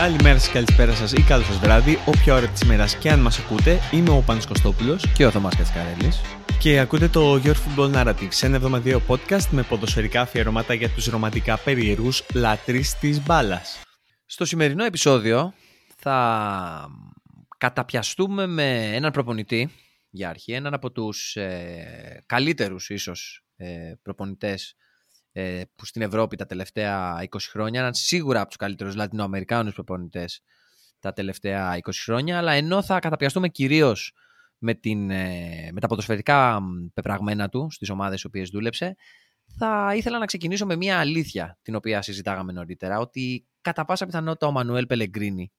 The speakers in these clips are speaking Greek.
Καλημέρα σας, καλησπέρα σας ή καλό σας βράδυ, όποια ώρα της ημέρας και αν μας ακούτε. Είμαι ο Πάνος Κωστόπουλος και ο Θωμάς Κατσικαρέλης και ακούτε το Your Football Narrative, ένα εβδομαδιαίο podcast με ποδοσφαιρικά αφιερώματα για τους ρομαντικά περίεργους λάτρεις της μπάλας. Στο σημερινό επεισόδιο θα καταπιαστούμε με έναν προπονητή για αρχή, έναν από τους ε, καλύτερους ίσως ε, προπονητές ε, που στην Ευρώπη τα τελευταία 20 χρόνια, έναν σίγουρα από τους καλύτερους Λατινοαμερικάνους προπονητές τα τελευταία 20 χρόνια, αλλά ενώ θα καταπιαστούμε κυρίως με, την, ε, με τα ποδοσφαιρικά πεπραγμένα του στις ομάδες στις οποίες δούλεψε, θα ήθελα να ξεκινήσω με μια αλήθεια την οποία συζητάγαμε νωρίτερα, ότι κατά πάσα πιθανότητα ο Μανουέλ Πελεγκρίνη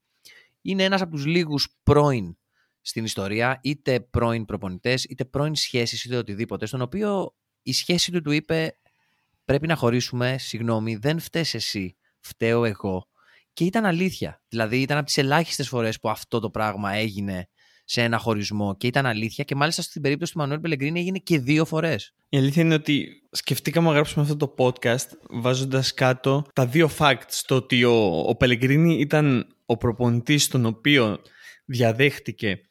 είναι ένας από τους λίγους πρώην στην ιστορία, είτε πρώην προπονητές, είτε πρώην σχέσεις, είτε οτιδήποτε, στον οποίο η σχέση του του είπε πρέπει να χωρίσουμε, συγγνώμη, δεν φταίς εσύ, φταίω εγώ. Και ήταν αλήθεια. Δηλαδή ήταν από τις ελάχιστες φορές που αυτό το πράγμα έγινε σε ένα χωρισμό και ήταν αλήθεια και μάλιστα στην περίπτωση του Μανουέλ Πελεγκρίνη έγινε και δύο φορές. Η αλήθεια είναι ότι σκεφτήκαμε να γράψουμε αυτό το podcast βάζοντας κάτω τα δύο facts. Το ότι ο, ο Πελεγκρίνη ήταν ο προπονητής τον οποίο διαδέχτηκε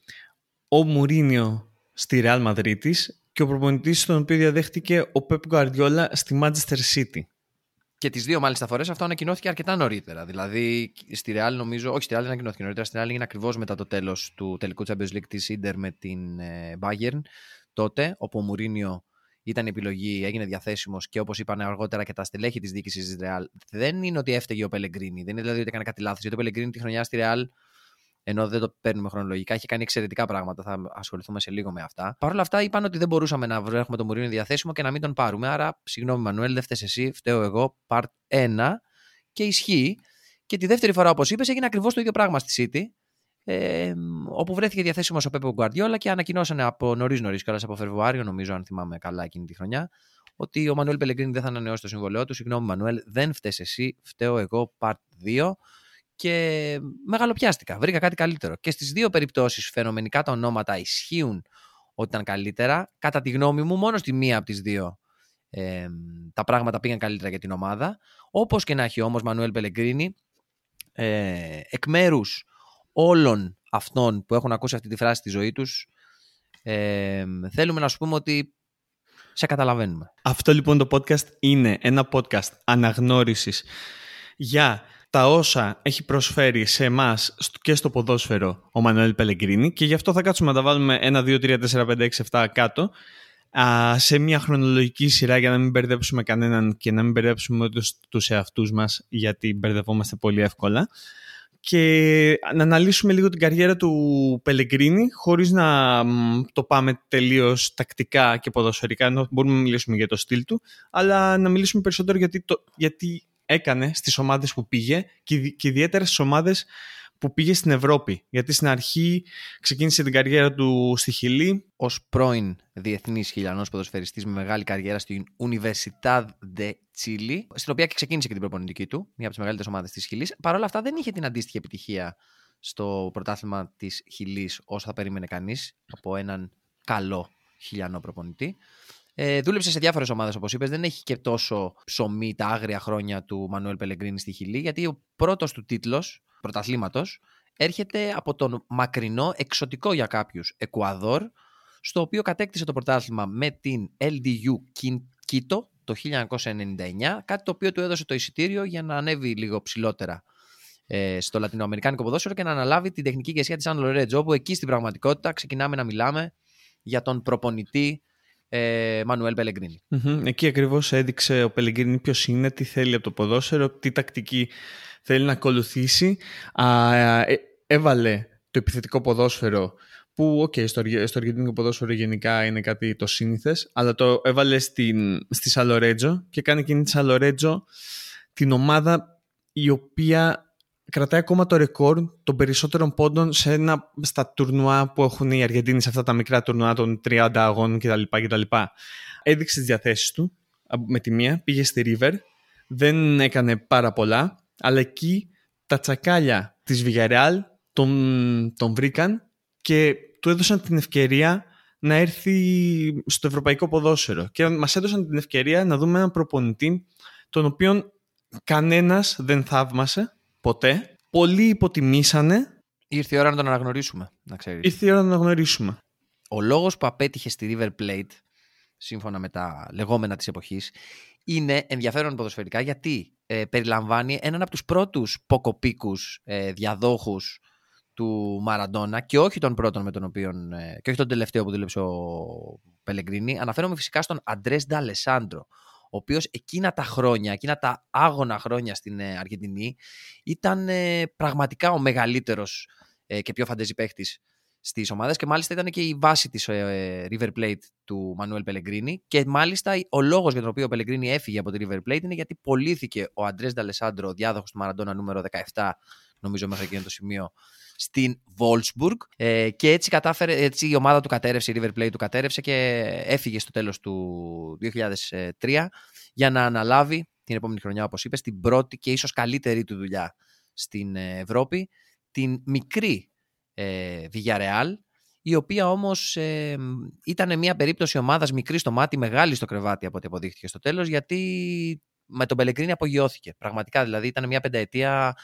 ο Μουρίνιο στη Real Madrid και ο προπονητής τον οποίο διαδέχτηκε ο Pep Guardiola στη Manchester City. Και τις δύο μάλιστα φορές αυτό ανακοινώθηκε αρκετά νωρίτερα. Δηλαδή στη Real νομίζω, όχι στη Real δεν ανακοινώθηκε νωρίτερα, στη Real έγινε ακριβώς μετά το τέλος του τελικού Champions League της Inter με την ε, Bayern τότε, όπου ο Μουρίνιο ήταν η επιλογή, έγινε διαθέσιμος και όπως είπαν αργότερα και τα στελέχη της διοίκησης της Real, δεν είναι ότι έφταιγε ο Πελεγκρίνη. Δεν είναι δηλαδή ότι έκανε κάτι λάθος. Γιατί ο Πελεγκρίνη τη χρονιά στη Real ενώ δεν το παίρνουμε χρονολογικά. Έχει κάνει εξαιρετικά πράγματα. Θα ασχοληθούμε σε λίγο με αυτά. Παρ' όλα αυτά, είπαν ότι δεν μπορούσαμε να βρούμε τον Μουρίνο διαθέσιμο και να μην τον πάρουμε. Άρα, συγγνώμη, Μανουέλ, δεν φταίει εσύ, φταίω εγώ. Part 1 και ισχύει. Και τη δεύτερη φορά, όπως είπες, έγινε ακριβώς το ίδιο πράγμα στη City. Ε, όπου βρέθηκε διαθέσιμος ο Πέπε Γκουαρδιόλα και ανακοινώσανε από νωρίς νωρίς, κιόλας από Φεβρουάριο, νομίζω, αν θυμάμαι καλά εκείνη τη χρονιά, ότι ο Μανουέλ Πελεγκρίνη δεν θα ανανεώσει το συμβολέο του. Συγγνώμη, Μανουέλ, δεν φταίει εσύ, φταίω εγώ, part 2 και μεγαλοπιάστηκα. Βρήκα κάτι καλύτερο. Και στις δύο περιπτώσεις φαινομενικά τα ονόματα ισχύουν ότι ήταν καλύτερα. Κατά τη γνώμη μου, μόνο στη μία από τις δύο ε, τα πράγματα πήγαν καλύτερα για την ομάδα. Όπως και να έχει όμως, Μανουέλ Πελεγκρίνη, ε, εκ μέρους όλων αυτών που έχουν ακούσει αυτή τη φράση στη ζωή τους, ε, θέλουμε να σου πούμε ότι σε καταλαβαίνουμε. Αυτό λοιπόν το podcast είναι ένα podcast αναγνώρισης για τα όσα έχει προσφέρει σε εμάς και στο ποδόσφαιρο ο Μανουέλ Πελεγκρίνη και γι' αυτό θα κάτσουμε να τα βάλουμε 1, 2, 3, 4, 5, 6, 7 κάτω. Α, σε μια χρονολογική σειρά για να μην μπερδέψουμε κανέναν και να μην μπερδέψουμε τους, τους εαυτούς μας γιατί μπερδευόμαστε πολύ εύκολα. Και να αναλύσουμε λίγο την καριέρα του Πελεγκρίνη χωρίς να το πάμε τελείως τακτικά και ποδοσφαιρικά ενώ μπορούμε να μιλήσουμε για το στυλ του αλλά να μιλήσουμε περισσότερο γιατί, το, γιατί έκανε στις ομάδες που πήγε και, και ιδιαίτερα στις ομάδες που πήγε στην Ευρώπη. Γιατί στην αρχή ξεκίνησε την καριέρα του στη Χιλή. Ω πρώην διεθνής χιλιανός ποδοσφαιριστής με μεγάλη καριέρα στην Universidad de Chile, στην οποία και ξεκίνησε και την προπονητική του, μία από τις μεγαλύτερες ομάδες της Χιλής. Παρ' όλα αυτά δεν είχε την αντίστοιχη επιτυχία στο πρωτάθλημα της Χιλής όσο θα περίμενε κανείς από έναν καλό χιλιανό προπονητή. Ε, δούλεψε σε διάφορες ομάδες, όπως είπες. Δεν έχει και τόσο ψωμί τα άγρια χρόνια του Μανουέλ Πελεγκρίνη στη Χιλή, γιατί ο πρώτος του τίτλος πρωταθλήματος έρχεται από τον μακρινό, εξωτικό για κάποιους Εκουαδόρ, στο οποίο κατέκτησε το πρωτάθλημα με την LDU Quito το 1999, κάτι το οποίο του έδωσε το εισιτήριο για να ανέβει λίγο ψηλότερα ε, στο λατινοαμερικάνικο ποδόσφαιρο και να αναλάβει την τεχνική ηγεσία της Αν Λορέτζο, όπου εκεί στην πραγματικότητα ξεκινάμε να μιλάμε για τον προπονητή Μανουέλ Πελεγκρίνι. Εκεί ακριβώς έδειξε ο Πελεγκρίνι ποιος είναι, τι θέλει από το ποδόσφαιρο, τι τακτική θέλει να ακολουθήσει. Α, ε, έβαλε το επιθετικό ποδόσφαιρο που, ok, okay, στο, στο αργεντίνικο ποδόσφαιρο γενικά είναι κάτι το σύνηθες, αλλά το έβαλε στην, στη Σαν Λορέντζο και κάνει εκείνη τη Σαν Λορέντζο την ομάδα η οποία κρατάει ακόμα το ρεκόρ των περισσότερων πόντων σε ένα, στα τουρνουά που έχουν οι Αργεντίνοι, σε αυτά τα μικρά τουρνουά των 30 αγώνων κτλ. κτλ. Έδειξε τις διαθέσεις του με τη μία, πήγε στη River, δεν έκανε πάρα πολλά, αλλά εκεί τα τσακάλια της Villarreal τον, τον βρήκαν και του έδωσαν την ευκαιρία να έρθει στο ευρωπαϊκό ποδόσφαιρο και μας έδωσαν την ευκαιρία να δούμε έναν προπονητή τον οποίον κανένας δεν θαύμασε ποτέ πολλοί υποτιμήσανε. Ήρθε η ώρα να τον αναγνωρίσουμε, να ξέρεις. Ήρθε η ώρα να τον αναγνωρίσουμε. Ο λόγος που απέτυχε στη River Plate, σύμφωνα με τα λεγόμενα της εποχής, είναι ενδιαφέρον ποδοσφαιρικά γιατί ε, περιλαμβάνει έναν από τους πρώτους ποκοπίκους ε, διαδόχους του Μαραντόνα και όχι τον πρώτον με τον οποίο, ε, και όχι τον τελευταίο που δούλεψε ο Πελεγκρίνη. Αναφέρομαι φυσικά στον Αντρές Νταλεσάντρο, ο οποίος εκείνα τα χρόνια, εκείνα τα άγωνα χρόνια στην ε, Αργεντινή ήταν ε, πραγματικά ο μεγαλύτερος ε, και πιο φαντεζή παίχτης στις ομάδες και μάλιστα ήταν και η βάση της River Plate του Μανουέλ Πελεγκρίνη και μάλιστα ο λόγος για τον οποίο ο Πελεγκρίνη έφυγε από τη River Plate είναι γιατί πωλήθηκε ο Αντρές Νταλεσάντρο, διάδοχος του Μαραντόνα νούμερο 17 νομίζω μέχρι εκείνο το σημείο στην Wolfsburg ε, και έτσι, κατάφερε, έτσι η ομάδα του κατέρευσε, η River Plate του κατέρευσε και έφυγε στο τέλος του 2003 για να αναλάβει την επόμενη χρονιά όπως είπες την πρώτη και ίσως καλύτερη του δουλειά στην Ευρώπη την μικρή ε, Villarreal η οποία όμως ε, ήταν μια περίπτωση ομάδας μικρή στο μάτι, μεγάλη στο κρεβάτι από ό,τι αποδείχθηκε στο τέλος γιατί με τον Πελεκρίνη απογειώθηκε. Πραγματικά δηλαδή ήταν μια πενταετία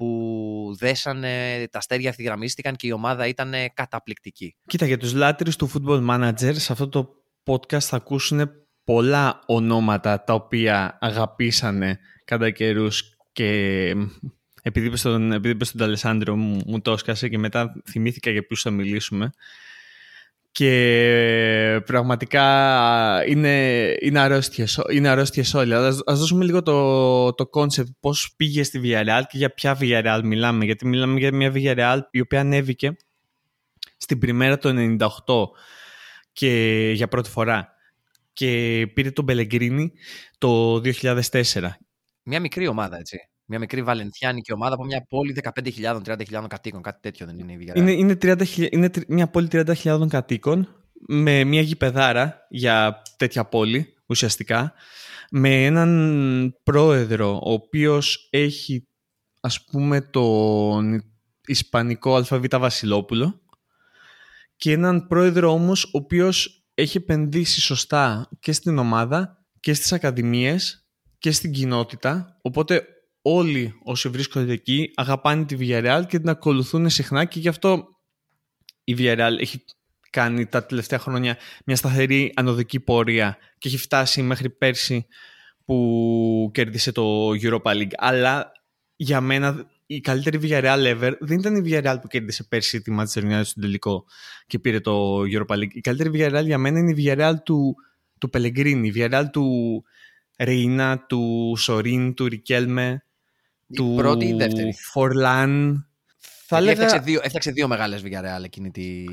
που δέσανε, τα αστέρια ευθυγραμμίστηκαν και η ομάδα ήταν καταπληκτική. Κοίτα, για τους λάτρεις του Football Manager, σε αυτό το podcast θα ακούσουν πολλά ονόματα τα οποία αγαπήσανε κατά καιρούς και επειδή είπες στον, επειδή στον Αλεσάνδρο μου, μου το έσκασε και μετά θυμήθηκα για ποιους θα μιλήσουμε και πραγματικά είναι, είναι, αρρώστιες, είναι αρρώστιες όλοι. Ας, ας δώσουμε λίγο το, το concept πώς πήγε στη Villarreal και για ποια Villarreal μιλάμε. Γιατί μιλάμε για μια Villarreal η οποία ανέβηκε στην πριμέρα το 98 και για πρώτη φορά και πήρε τον Μπελεγκρίνη το 2004. Μια μικρή ομάδα έτσι. Μια μικρή βαλενθιάνικη ομάδα από μια πόλη 15.000-30.000 κατοίκων. Κάτι τέτοιο δεν είναι η Villarreal. Είναι, είναι, 30, είναι μια πόλη 30.000 κατοίκων με μια γηπεδάρα για τέτοια πόλη ουσιαστικά με έναν πρόεδρο ο οποίος έχει ας πούμε τον Ισπανικό αλφαβήτα Βασιλόπουλο και έναν πρόεδρο όμως ο οποίος έχει επενδύσει σωστά και στην ομάδα και στις ακαδημίες και στην κοινότητα οπότε όλοι όσοι βρίσκονται εκεί αγαπάνε τη Villarreal και την ακολουθούν συχνά και γι' αυτό η Villarreal έχει κάνει τα τελευταία χρόνια μια σταθερή ανωδική πορεία και έχει φτάσει μέχρι πέρσι που κέρδισε το Europa League. Αλλά για μένα η καλύτερη Villarreal ever δεν ήταν η Villarreal που κέρδισε πέρσι τη Manchester United στο τελικό και πήρε το Europa League. Η καλύτερη Villarreal για μένα είναι η Villarreal του, του Pellegrini, η Villarreal του Reina, του Sorin, του Ρικέλμε, του πρώτη ή δεύτερη; Φορλάν. Θα έλεγα... έφτιαξε, δύο, έφτιαξε δύο μεγάλες Villarreal εκείνη τη...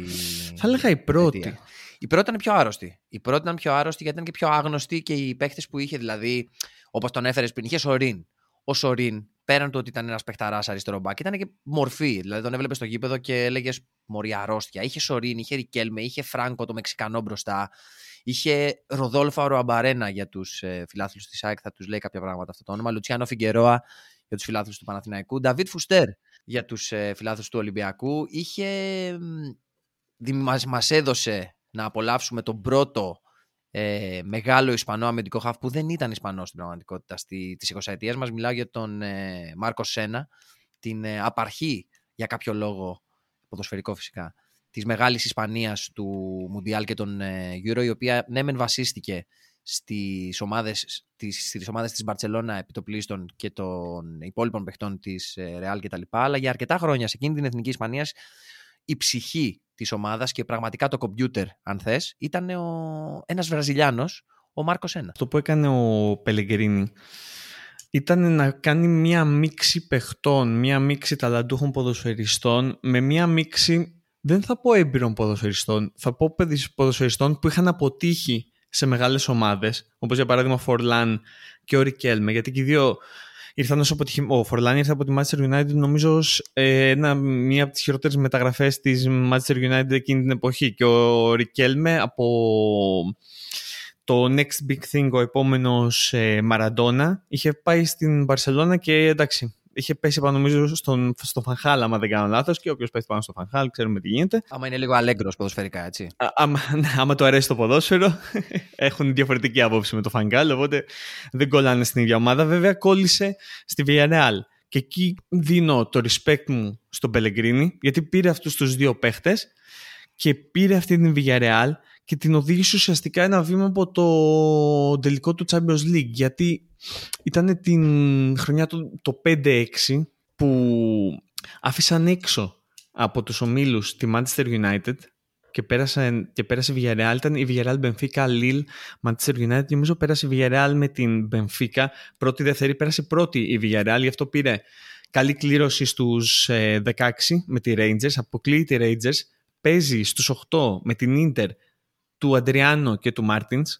Θα έλεγα η πρώτη. Η πρώτη ήταν πιο άρρωστη. Η πρώτη ήταν πιο άρρωστη γιατί ήταν και πιο άγνωστη και οι παίχτε που είχε, δηλαδή, όπως τον έφερες πριν, είχε Σορίν. Ο Σορίν, πέραν του ότι ήταν ένας παιχταράς αριστερό μπακ, ήταν και μορφή. Δηλαδή, τον έβλεπες στο γήπεδο και έλεγες Μωρή αρρώστια. Είχε Σορίν, είχε Ρικέλμε, είχε Φράγκο το Μεξικανό μπροστά. Είχε Ροδόλφα Ροαμπαρένα για τους ε, φιλάθλους της ΑΕΚ, θα τους λέει κάποια πράγματα αυτό το όνομα. Λουτσιάνο Φιγκερόα για τους φιλάθλους του Παναθηναϊκού. Νταβίτ Φουστέρ για τους ε, φιλάθλους του Ολυμπιακού. Είχε, μας, έδωσε να απολαύσουμε τον πρώτο ε, μεγάλο Ισπανό αμυντικό χαφ που δεν ήταν Ισπανός στην πραγματικότητα στη, της 20 ετίας μας. Μιλάω για τον ε, Μάρκο Σένα, την ε, απαρχή για κάποιο λόγο, ποδοσφαιρικό φυσικά, της μεγάλης Ισπανίας του Μουντιάλ και των ε, Euro, η οποία ναι μεν βασίστηκε στις ομάδες, στις, στις ομάδες της Μπαρτσελώνα επιτοπλίστων και των υπόλοιπων παιχτών της Ρεάλ και τα λοιπά, αλλά για αρκετά χρόνια σε εκείνη την Εθνική Ισπανίας η ψυχή της ομάδας και πραγματικά το κομπιούτερ, αν θες, ήταν ο, ένας Βραζιλιάνος, ο Μάρκος Ένα. Αυτό που έκανε ο Πελεγκρίνη ήταν να κάνει μία μίξη παιχτών, μία μίξη ταλαντούχων ποδοσφαιριστών με μία μίξη, δεν θα πω έμπειρων ποδοσφαιριστών, θα πω ποδοσφαιριστών που είχαν αποτύχει σε μεγάλες ομάδες, όπως για παράδειγμα Φορλάν και ο Ρικέλμε, γιατί και οι δύο ήρθαν ως αποτυχημένοι. Ο Φορλάν ήρθε από τη Manchester United νομίζω ως ε, ένα, μία από τις χειρότερες μεταγραφές της Manchester United εκείνη την εποχή και ο Ρικέλμε από το next big thing ο επόμενος ε, Μαραντόνα είχε πάει στην Μπαρσελώνα και εντάξει είχε πέσει πάνω νομίζω στον, στο Φανχάλ, άμα δεν κάνω λάθος. Και όποιος πέσει πάνω στο Φανχάλ, ξέρουμε τι γίνεται. Άμα είναι λίγο αλέγκρος ποδοσφαιρικά, έτσι. Α, άμα, ναι, άμα το αρέσει το ποδόσφαιρο, έχουν διαφορετική άποψη με το Φανχάλ, οπότε δεν κολλάνε στην ίδια ομάδα. Βέβαια, κόλλησε στη Villarreal. Και εκεί δίνω το respect μου στον Πελεγκρίνη, γιατί πήρε αυτούς τους δύο παίχτες και πήρε αυτή την Villarreal και την οδήγησε ουσιαστικά ένα βήμα από το τελικό του Champions League γιατί ήταν την χρονιά του το 5-6 που άφησαν έξω από τους ομίλους τη Manchester United και πέρασε, και πέρασε η Villarreal. Ήταν η Villarreal, Benfica, Lille, Manchester United. Νομίζω πέρασε η Villarreal με την Benfica. Πρώτη, δεύτερη, πέρασε πρώτη η Villarreal. Γι' αυτό πήρε καλή κλήρωση στους 16 ε, με τη Rangers. Αποκλείει τη Rangers. Παίζει στους 8 με την Inter του Αντριάνο και του Μάρτινς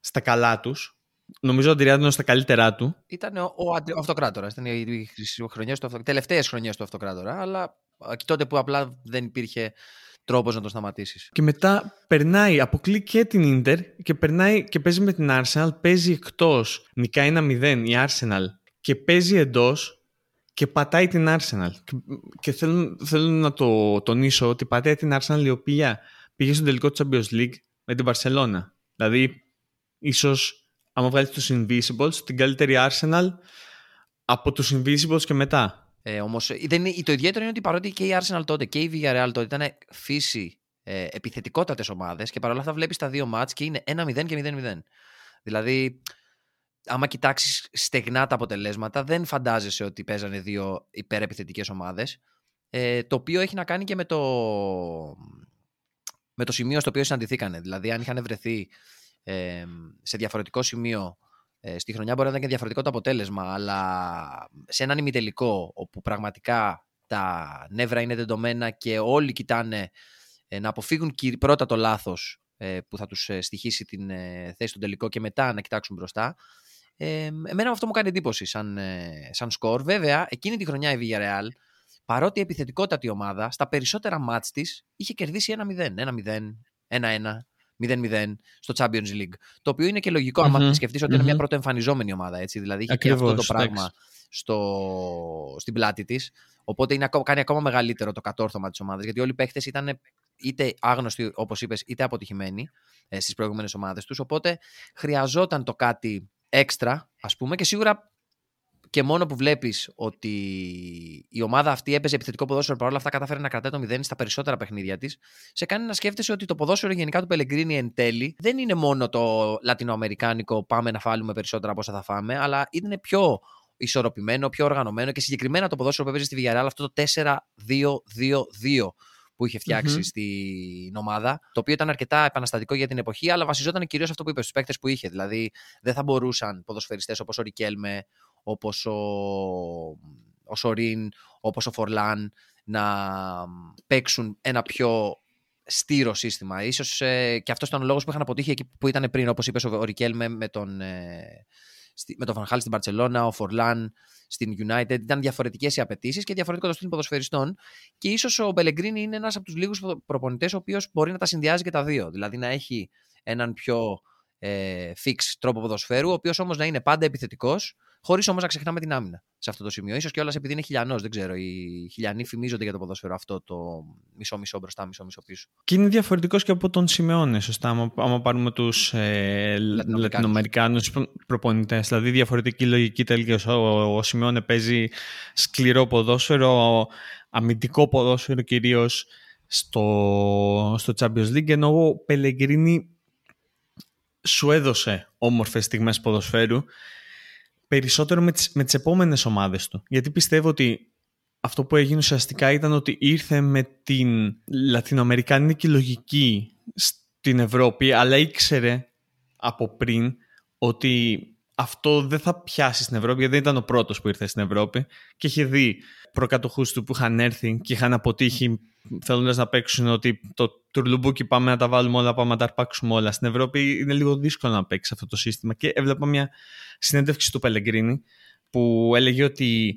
στα καλά τους. Νομίζω ο Αντριάνο στα καλύτερά του. Ήταν ο, ο, ο αυτοκράτορας. Ήταν οι τελευταίες χρονιές του αυτοκράτορα. Αλλά και τότε που απλά δεν υπήρχε τρόπος να το σταματήσεις. Και μετά περνάει, αποκλεί και την ντερ και περνάει και παίζει με την Arsenal. Παίζει εκτός, νικάει ένα 0 η Arsenal και παίζει εντός και πατάει την Arsenal. Και, και θέλω, θέλω να το τονίσω ότι πατάει την Arsenal η οποία πήγε στο τελικό του Champions League με την Barcelona. Δηλαδή, ίσως άμα βγάλεις τους Invisibles, την καλύτερη Arsenal από τους Invisibles και μετά. Ε, Όμως, ε, το ιδιαίτερο είναι ότι παρότι και η Arsenal τότε και η Villarreal τότε ήταν φύση ε, επιθετικότατες ομάδες και παρόλα αυτά βλέπεις τα δύο μάτς και είναι 1-0 και 0-0. Δηλαδή, άμα κοιτάξεις στεγνά τα αποτελέσματα, δεν φαντάζεσαι ότι παίζανε δύο υπερεπιθετικές ομάδες. Ε, το οποίο έχει να κάνει και με το, με το σημείο στο οποίο συναντηθήκανε. Δηλαδή, αν είχαν βρεθεί ε, σε διαφορετικό σημείο ε, στη χρονιά μπορεί να ήταν και διαφορετικό το αποτέλεσμα, αλλά σε έναν ημιτελικό όπου πραγματικά τα νεύρα είναι δεδομένα και όλοι κοιτάνε ε, να αποφύγουν πρώτα το λάθος ε, που θα τους στοιχήσει την θέση στον τελικό και μετά να κοιτάξουν μπροστά. Ε, εμένα αυτό μου κάνει εντύπωση σαν, σαν σκορ. Βέβαια, εκείνη τη χρονιά η Villarreal, παρότι επιθετικότατη ομάδα, στα περισσότερα μάτς της είχε κερδίσει 1-0, 1-0, 1-1, 0-0 στο Champions League. Το οποίο είναι και λογικό, mm-hmm. άμα σκεφτείς ότι είναι μια πρωτοεμφανιζόμενη ομάδα. Έτσι. Δηλαδή είχε και αυτό το πράγμα στο, στην πλάτη της. Οπότε είναι, κάνει ακόμα μεγαλύτερο το κατόρθωμα της ομάδας. Γιατί όλοι οι παίχτε ήταν είτε άγνωστοι, όπως είπες, είτε αποτυχημένοι ε, στις προηγούμενες ομάδες τους. Οπότε χρειαζόταν το κάτι έξτρα, ας πούμε, και σίγουρα και μόνο που βλέπεις ότι η ομάδα αυτή έπαιζε επιθετικό ποδόσφαιρο παρόλα αυτά κατάφερε να κρατάει το 0 στα περισσότερα παιχνίδια της, σε κάνει να σκέφτεσαι ότι το ποδόσφαιρο γενικά του Πελεγκρίνη εν τέλει δεν είναι μόνο το λατινοαμερικάνικο πάμε να φάλουμε περισσότερα από όσα θα φάμε, αλλά είναι πιο ισορροπημένο, πιο οργανωμένο και συγκεκριμένα το ποδόσφαιρο που έπαιζε στη Villarreal αυτό το 4-2-2-2 που είχε φτιάξει στην ομάδα, το οποίο ήταν αρκετά επαναστατικό για την εποχή, αλλά βασιζόταν κυρίως αυτό που είπες, στους παίκτες που είχε. Δηλαδή, δεν θα μπορούσαν ποδοσφαιριστές όπως ο Ρικέλμε, όπως ο, ο Σορίν, όπως ο Φορλάν να παίξουν ένα πιο στήρο σύστημα. Ίσως ε, και αυτός ήταν ο λόγος που είχαν αποτύχει εκεί που ήταν πριν, όπως είπες ο Ρικέλμε με τον, ε, με τον Φανχάλ στην Παρσελώνα, ο Φορλάν στην United. Ήταν διαφορετικές οι απαιτήσεις και διαφορετικό το στυλ ποδοσφαιριστών. Και ίσως ο Μπελεγκρίνη είναι ένας από τους λίγους προπονητές ο οποίος μπορεί να τα συνδυάζει και τα δύο. Δηλαδή να έχει έναν πιο ε, fix τρόπο ποδοσφαίρου, ο οποίος όμως να είναι πάντα επιθετικός, χωρίς όμως να ξεχνάμε την άμυνα σε αυτό το σημείο. σω κιόλας επειδή είναι χιλιανός, δεν ξέρω. Οι χιλιανοί φημίζονται για το ποδόσφαιρο αυτό το μισό-μισό μπροστά, μισό-μισό πίσω. Και είναι διαφορετικός και από τον Σιμεώνε, σωστά. Άμα, άμα πάρουμε τους ε, Λατινοαμερικάνου προπονητές. Δηλαδή, διαφορετική λογική τελείως. Ο, ο Σιμεώνε παίζει σκληρό ποδόσφαιρο, αμυντικό ποδόσφαιρο κυρίως στο, στο Champions League, ενώ ο Πελεγκρίνη σου έδωσε όμορφες στιγμές ποδοσφαίρου περισσότερο με τις, με τις επόμενες ομάδες του. Γιατί πιστεύω ότι αυτό που έγινε ουσιαστικά ήταν ότι ήρθε με την λατινοαμερικάνικη λογική στην Ευρώπη, αλλά ήξερε από πριν ότι αυτό δεν θα πιάσει στην Ευρώπη, γιατί δεν ήταν ο πρώτος που ήρθε στην Ευρώπη και είχε δει προκατοχούς του που είχαν έρθει και είχαν αποτύχει θέλοντας να παίξουν ότι το τουρλουμπούκι πάμε να τα βάλουμε όλα, πάμε να τα αρπάξουμε όλα. Στην Ευρώπη είναι λίγο δύσκολο να παίξει αυτό το σύστημα. Και έβλεπα μια συνέντευξη του Πελεγκρίνη που έλεγε ότι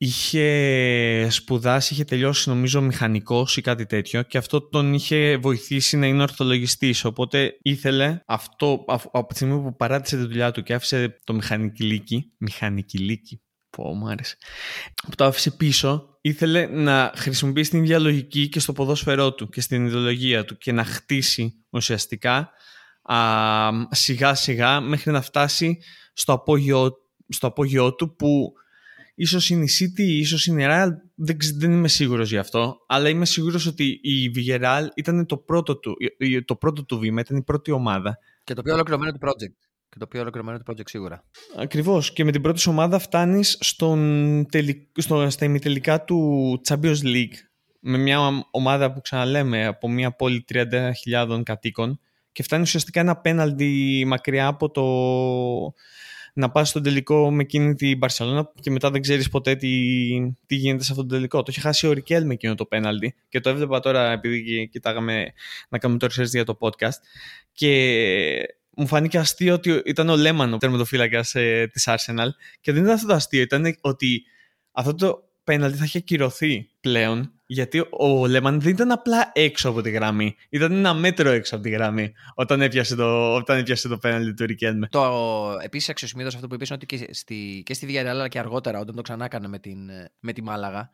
είχε σπουδάσει, είχε τελειώσει νομίζω μηχανικός ή κάτι τέτοιο και αυτό τον είχε βοηθήσει να είναι ορθολογιστής οπότε ήθελε αυτό από τη στιγμή που παράτησε τη δουλειά του και άφησε το μηχανικηλίκι μηχανικηλίκι Πω, μου άρεσε. Που το άφησε πίσω, ήθελε να χρησιμοποιήσει την ίδια λογική και στο ποδόσφαιρό του και στην ιδεολογία του και να χτίσει ουσιαστικά α, σιγά σιγά μέχρι να φτάσει στο απόγειό, στο απόγειό του που ίσως είναι η City, ίσως είναι η Real, δεν, δεν είμαι σίγουρος γι' αυτό, αλλά είμαι σίγουρος ότι η Villarreal ήταν το πρώτο του, το πρώτο του βήμα, ήταν η πρώτη ομάδα. Και το πιο ολοκληρωμένο του project. Και το πιο ολοκληρωμένο του project σίγουρα. Ακριβώς. Και με την πρώτη ομάδα φτάνεις στο, στα ημιτελικά του Champions League. Με μια ομάδα που ξαναλέμε από μια πόλη 30.000 κατοίκων και φτάνει ουσιαστικά ένα πέναλτι μακριά από το να πας στον τελικό με εκείνη την Μπαρσελόνα και μετά δεν ξέρεις ποτέ τι, τι γίνεται σε αυτό το τελικό. Το είχε χάσει ο Ρικέλ με εκείνο το πέναλτι και το έβλεπα τώρα επειδή κοιτάγαμε να κάνουμε το research για το podcast και μου φάνηκε αστείο ότι ήταν ο Λέμαν ο τερματοφύλακα ε, της Arsenal και δεν ήταν αυτό το αστείο, ήταν ότι αυτό το πέναλτι θα είχε ακυρωθεί πλέον γιατί ο Λέμαν δεν ήταν απλά έξω από τη γραμμή. Ήταν ένα μέτρο έξω από τη γραμμή όταν έπιασε το, όταν έπιασε το πέναλτι του Ρικέλμε. Το επίσης αξιοσημείωτος αυτό που είπες είναι ότι και στη, και στη Villarreal αλλά και αργότερα όταν το ξανά έκανε με, την, με τη Μάλαγα.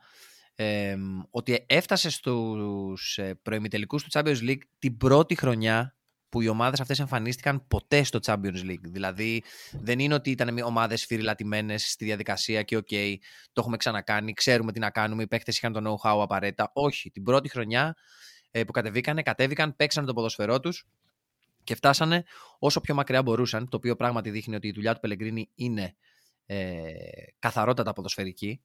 Ε, ότι έφτασε στους ε, προημιτελικούς του Champions League την πρώτη χρονιά που οι ομάδες αυτές εμφανίστηκαν ποτέ στο Champions League. Δηλαδή δεν είναι ότι ήταν ομάδες σφυρηλατημένες στη διαδικασία και ok, okay, το έχουμε ξανακάνει, ξέρουμε τι να κάνουμε, οι παίχτες είχαν το know-how απαραίτητα. Όχι, την πρώτη χρονιά ε, που κατεβήκανε, κατέβηκαν, παίξαν το ποδοσφαιρό τους και φτάσανε όσο πιο μακριά μπορούσαν, το οποίο πράγματι δείχνει ότι η δουλειά του Πελεγκρίνι είναι ε, καθαρότατα ποδοσφαιρική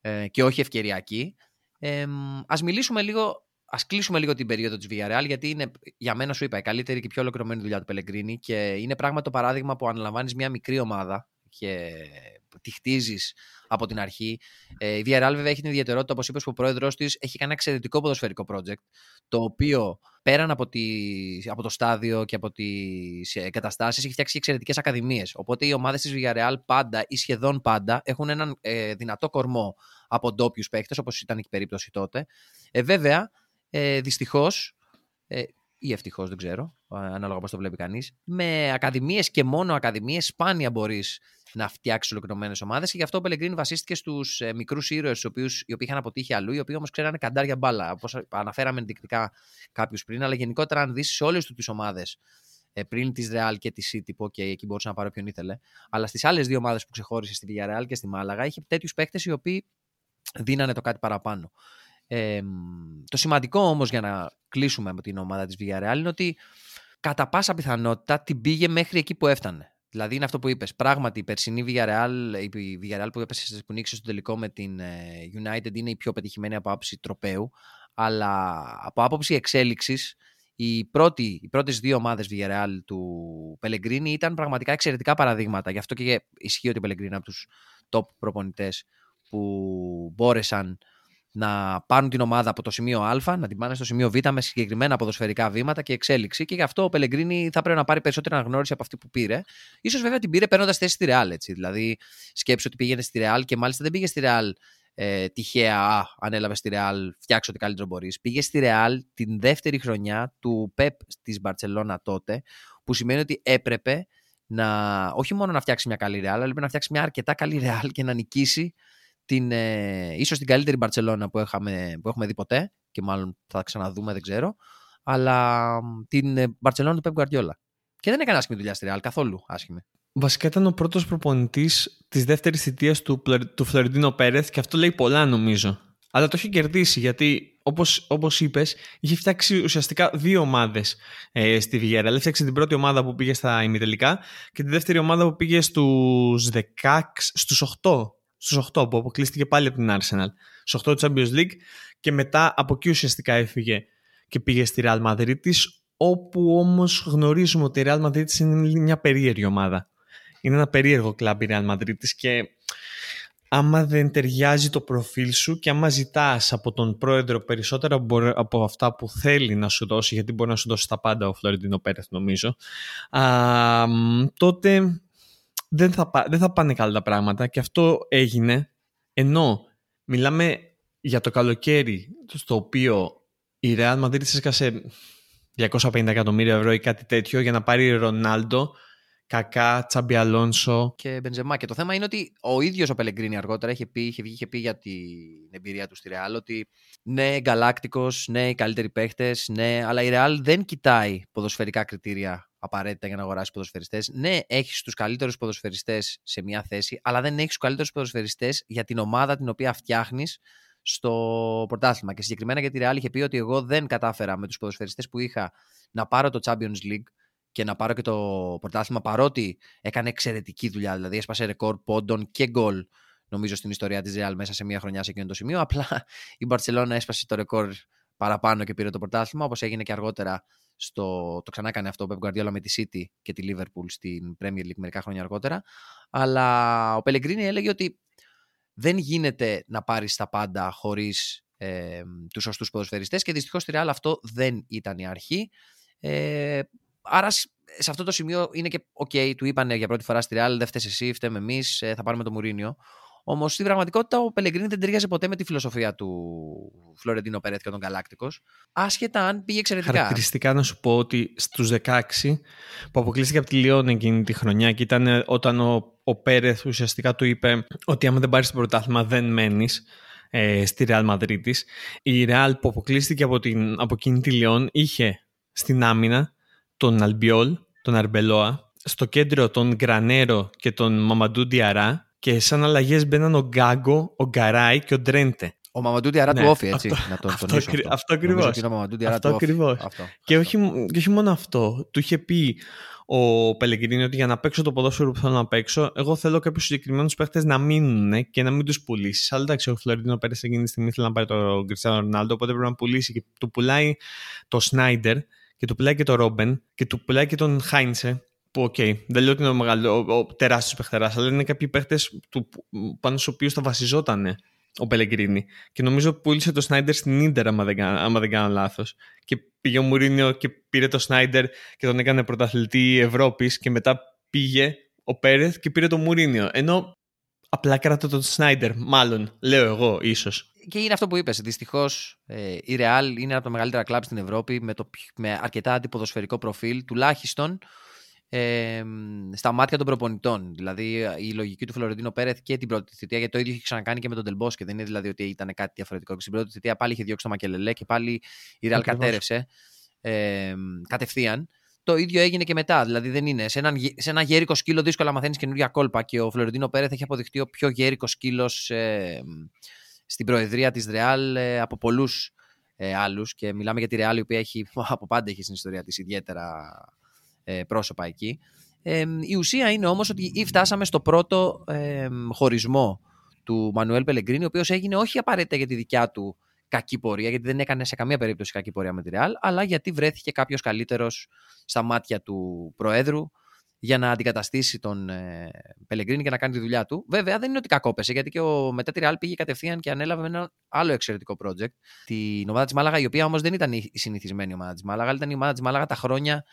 ε, και όχι ευκαιριακή. Ε, ας μιλήσουμε λίγο Α κλείσουμε λίγο την περίοδο της Villarreal, γιατί είναι για μένα, σου είπα, η καλύτερη και πιο ολοκληρωμένη δουλειά του Πελεγκρίνη και είναι πράγμα το παράδειγμα που αναλαμβάνεις μια μικρή ομάδα και τη χτίζεις από την αρχή. Ε, η Villarreal, βέβαια, έχει την ιδιαιτερότητα, όπως είπες, που ο πρόεδρό της έχει κάνει ένα εξαιρετικό ποδοσφαιρικό project, το οποίο πέραν από, τη, από το στάδιο και από τις εγκαταστάσεις έχει φτιάξει εξαιρετικές ακαδημίες. Οπότε οι ομάδες της Villarreal πάντα ή σχεδόν πάντα έχουν έναν ε, δυνατό κορμό από ντόπιους παίχτε, όπως ήταν και η περίπτωση τότε. Ε, βέβαια, ε, Δυστυχώς, ε, ή ευτυχώς, δεν ξέρω, ανάλογα πώς το βλέπει κανείς, με ακαδημίες και μόνο ακαδημίες σπάνια μπορείς να φτιάξεις ολοκληρωμένες ομάδες. Και γι' αυτό ο Πελεγκρίνη βασίστηκε στους ε, μικρούς ήρωες, οι οποίοι είχαν αποτύχει αλλού, οι οποίοι όμως ξέρανε καντάρια μπάλα. Όπως αναφέραμε ενδεικτικά κάποιους πριν, αλλά γενικότερα, αν δεις σε όλες τις ομάδες ε, πριν της Real και της City, που okay, εκεί μπορούσε να πάρει όποιον ήθελε, αλλά στις άλλες δύο ομάδες που ξεχώρισε, στη Villarreal και στη Μάλαγα, είχε τέτοιους παίκτες οι οποίοι δίνανε το κάτι παραπάνω το σημαντικό όμως για να κλείσουμε με την ομάδα της Villarreal είναι ότι κατά πάσα πιθανότητα την πήγε μέχρι εκεί που έφτανε. Δηλαδή είναι αυτό που είπες. Πράγματι η περσινή Villarreal, η Villarreal που, έπεσε, που νίξε στο τελικό με την ε, United είναι η πιο πετυχημένη από άποψη τροπέου. Αλλά από άποψη εξέλιξης οι, πρώτοι, οι πρώτες δύο ομάδες Villarreal του Pellegrini ήταν πραγματικά εξαιρετικά παραδείγματα. Γι' αυτό και ισχύει ότι ο Pellegrini από τους top προπονητές που μπόρεσαν να πάρουν την ομάδα από το σημείο Α, να την πάνε στο σημείο Β με συγκεκριμένα ποδοσφαιρικά βήματα και εξέλιξη. Και γι' αυτό ο Πελεγκρίνη θα πρέπει να πάρει περισσότερη αναγνώριση από αυτή που πήρε. σω βέβαια την πήρε παίρνοντας θέση στη Ρεάλ. Έτσι. Δηλαδή, σκέψω ότι πήγαινε στη Ρεάλ και μάλιστα δεν πήγε στη Ρεάλ ε, τυχαία. Α, ανέλαβε στη Ρεάλ, φτιάξω ό,τι καλύτερο μπορείς. Πήγε στη Ρεάλ την δεύτερη χρονιά του ΠΕΠ της Μπαρσελόνα τότε, που σημαίνει ότι έπρεπε να, όχι μόνο να φτιάξει μια καλή Ρεάλ, αλλά έπρεπε να φτιάξει μια αρκετά καλή Ρεάλ και να νικήσει την, ε, ίσως την καλύτερη Μπαρτσελώνα που, που έχουμε δει ποτέ και μάλλον θα ξαναδούμε, δεν ξέρω, αλλά την Μπαρτσελώνα του Πεπ Γκουαρδιόλα. Και δεν έκανε άσχημη δουλειά στη Ρεάλ, καθόλου άσχημη. Βασικά ήταν ο πρώτος προπονητής της δεύτερης θητείας του, του Φλωρεντίνο Πέρεθ και αυτό λέει πολλά νομίζω. Αλλά το έχει κερδίσει γιατί όπως, όπως είπες είχε φτιάξει ουσιαστικά δύο ομάδες ε, στη Βιγέρα. Έφτιαξε την πρώτη ομάδα που πήγε στα ημιτελικά και τη δεύτερη ομάδα που πήγε στους 16, στους 8 Στους 8 που αποκλείστηκε πάλι από την Arsenal. Στους 8 του Champions League και μετά από εκεί ουσιαστικά έφυγε και πήγε στη Real Madrid όπου όμως γνωρίζουμε ότι η Real Madrid είναι μια περίεργη ομάδα. Είναι ένα περίεργο κλαμπ η Real Madrid και άμα δεν ταιριάζει το προφίλ σου και άμα ζητάς από τον πρόεδρο περισσότερα από αυτά που θέλει να σου δώσει, γιατί μπορεί να σου δώσει τα πάντα ο Φλωρεντίνο Πέρεθ νομίζω, α, τότε δεν θα, δεν θα πάνε καλά τα πράγματα και αυτό έγινε ενώ μιλάμε για το καλοκαίρι στο οποίο η Real Madrid έσκασε 250 εκατομμύρια ευρώ ή κάτι τέτοιο για να πάρει Ρονάλντο Κακά, Τσάμπι Αλόνσο. Και Μπενζεμά. Και το θέμα είναι ότι ο ίδιος ο Πελεγκρίνη αργότερα είχε πει, είχε, είχε πει για την εμπειρία του στη Ρεάλ ότι ναι, γκαλάκτικο, ναι, οι καλύτεροι παίχτες, ναι, αλλά η Ρεάλ δεν κοιτάει ποδοσφαιρικά κριτήρια απαραίτητα για να αγοράσει ποδοσφαιριστές. Ναι, έχεις τους καλύτερους ποδοσφαιριστές σε μια θέση, αλλά δεν έχεις τους καλύτερους ποδοσφαιριστές για την ομάδα την οποία φτιάχνεις στο πρωτάθλημα. Και συγκεκριμένα γιατί η Real είχε πει ότι εγώ δεν κατάφερα με τους ποδοσφαιριστές που είχα να πάρω το Champions League και να πάρω και το πρωτάθλημα παρότι έκανε εξαιρετική δουλειά. Δηλαδή έσπασε ρεκόρ πόντων και γκολ νομίζω στην ιστορία της Real μέσα σε μια χρονιά σε εκείνο το σημείο. Απλά η Barcelona έσπασε το ρεκόρ παραπάνω και πήρε το πρωτάθλημα, όπως έγινε και αργότερα στο, το ξανά έκανε αυτό ο Pep Guardiola με τη City και τη Liverpool στην Premier League μερικά χρόνια αργότερα. Αλλά ο Pellegrini έλεγε ότι δεν γίνεται να πάρεις τα πάντα χωρίς ε, τους σωστούς ποδοσφαιριστές και δυστυχώς στη Real αυτό δεν ήταν η αρχή. Ε, άρα σε αυτό το σημείο είναι και οκ, του είπανε για πρώτη φορά στη Real, δεν φταίει εσύ, φταίμε εμείς, ε, θα πάρουμε το Μουρίνιο. Όμως στην πραγματικότητα ο Πελεγκρίνη δεν ταιριάζει ποτέ με τη φιλοσοφία του Φλωρεντίνο Περέθ και των Γκαλάκτικο. Άσχετα αν πήγε εξαιρετικά. Χαρακτηριστικά να σου πω ότι στους 16 που αποκλείστηκε από τη Λιόν εκείνη τη χρονιά και ήταν όταν ο, ο Πέρεθ ουσιαστικά του είπε ότι άμα δεν πάρεις το πρωτάθλημα δεν μένεις ε, στη Ρεάλ Μαδρίτη. Η Ρεάλ που αποκλείστηκε από, την, από εκείνη τη Λιόν είχε στην άμυνα τον Αλμπιόλ, τον Αρμπελόα, στο κέντρο τον Γκρανέρο και τον Μαμαντού Διαρά και σαν αλλαγές μπαίναν ο Γκάγκο, ο Γκαράι και ο Ντρέντε. Ο Μαμαντού Διαρά ναι, του όφη, έτσι. Αυτό, να τον αυτό, αυτό, αυτό ακριβώς. Αυτό ακριβώς. Και, όχι, και όχι μόνο αυτό. Του είχε πει ο Πελεγκρίνη ότι για να παίξω το ποδόσφαιρο που θέλω να παίξω, εγώ θέλω κάποιους συγκεκριμένους παίχτε να μείνουν και να μην τους πουλήσεις. Αλλά εντάξει, ο Φλωρεντίνο πέρασε εκείνη τη στιγμή ήθελε να πάρει τον Κριστιανό Ρονάλντο, οπότε πρέπει να πουλήσει και του πουλάει το Σνάιντερ και του πουλάει και τον Ρόμπεν και του πουλάει και τον Χάινσε που ok, okay, δεν λέω ότι είναι ο, μεγάλο, ο, ο τεράστιος παιχτερά, αλλά είναι κάποιοι παίχτες πάνω στους οποίους θα βασιζόταν ο Πελεγκρίνι. Και νομίζω πούλησε το Σνάιντερ στην Ίντερ, άμα δεν, άμα δεν κάνω λάθος. Και πήγε ο Μουρίνιο και πήρε το Σνάιντερ και τον έκανε πρωταθλητή Ευρώπης. Και μετά πήγε ο Πέρεθ και πήρε το Μουρίνιο. Ενώ απλά κράτα τον Σνάιντερ, μάλλον, λέω εγώ, ίσως. Και είναι αυτό που είπες. Δυστυχώς ε, η Real είναι από τα μεγαλύτερα κλαμπ στην Ευρώπη με, το, με αρκετά αντιποδοσφαιρικό προφίλ. Τουλάχιστον ε, στα μάτια των προπονητών. Δηλαδή η λογική του Φλωρεντίνο Πέρεθ και την πρώτη θητεία, γιατί το ίδιο είχε ξανακάνει και με τον Τελμπόσκε. Δεν είναι δηλαδή ότι ήταν κάτι διαφορετικό. Και στην πρώτη θητεία πάλι είχε διώξει το Μακελελέ και πάλι η Ρεάλ κατέρευσε ε, κατευθείαν. Το ίδιο έγινε και μετά. Δηλαδή δεν είναι. Σε, έναν, σε ένα γέρικο σκύλο δύσκολα μαθαίνεις καινούργια κόλπα και ο Φλωρεντίνο Πέρεθ έχει αποδειχτεί ο πιο γέρικος σκύλος ε, στην προεδρία της Ρεάλ ε, από πολλούς ε, άλλους. Και μιλάμε για τη Ρεάλ, η οποία έχει, από πάντα έχει στην ιστορία της ιδιαίτερα ε, πρόσωπα εκεί. Ε, η ουσία είναι όμως ότι φτάσαμε στο πρώτο ε, χωρισμό του Μανουέλ Πελεγκρίνη, ο οποίος έγινε όχι απαραίτητα για τη δικιά του κακή πορεία, γιατί δεν έκανε σε καμία περίπτωση κακή πορεία με τη Real, αλλά γιατί βρέθηκε κάποιος καλύτερος στα μάτια του Προέδρου για να αντικαταστήσει τον ε, Πελεγκρίνη και να κάνει τη δουλειά του. Βέβαια δεν είναι ότι κακόπεσε, γιατί και ο, μετά τη Real πήγε κατευθείαν και ανέλαβε ένα άλλο εξαιρετικό project, την ομάδα της Μάλαγα, η οποία όμως δεν ήταν η συνηθισμένη ομάδα της Μάλαγα, ήταν η ομάδα της Μάλαγα τα χρόνια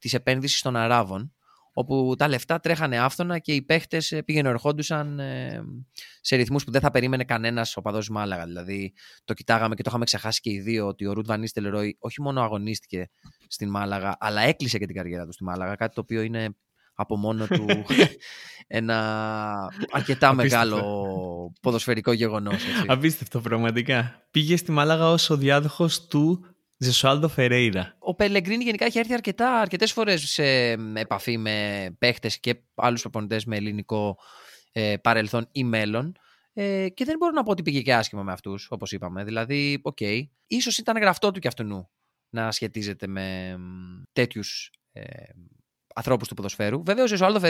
της επένδυσης των Αράβων, όπου τα λεφτά τρέχανε άφθονα και οι παίχτες ε, πήγαιναν ερχόντουσαν ε, σε ρυθμούς που δεν θα περίμενε κανένας οπαδό Μάλαγα. Δηλαδή, το κοιτάγαμε και το είχαμε ξεχάσει και οι δύο ότι ο Ρουτ Βανίστελ Ρόι όχι μόνο αγωνίστηκε στην Μάλαγα, αλλά έκλεισε και την καριέρα του στη Μάλαγα. Κάτι το οποίο είναι από μόνο του ένα αρκετά μεγάλο ποδοσφαιρικό γεγονός. Απίστευτο πραγματικά. Πήγε στη Μάλαγα ως ο διάδοχος του Ζεσουάλντο Φερέιρα. Ο Πελεγκρίνι γενικά έχει έρθει αρκετά, αρκετές φορές σε επαφή με παίχτες και άλλους προπονητές με ελληνικό ε, παρελθόν ή μέλλον. Ε, και δεν μπορώ να πω ότι πήγε και άσχημα με αυτούς, όπως είπαμε. Δηλαδή, ok. Okay. Ίσως ήταν γραφτό του κι αυτού να σχετίζεται με τέτοιους ε, ανθρώπους του ποδοσφαίρου. Βέβαια, ο Ζεσουάλδο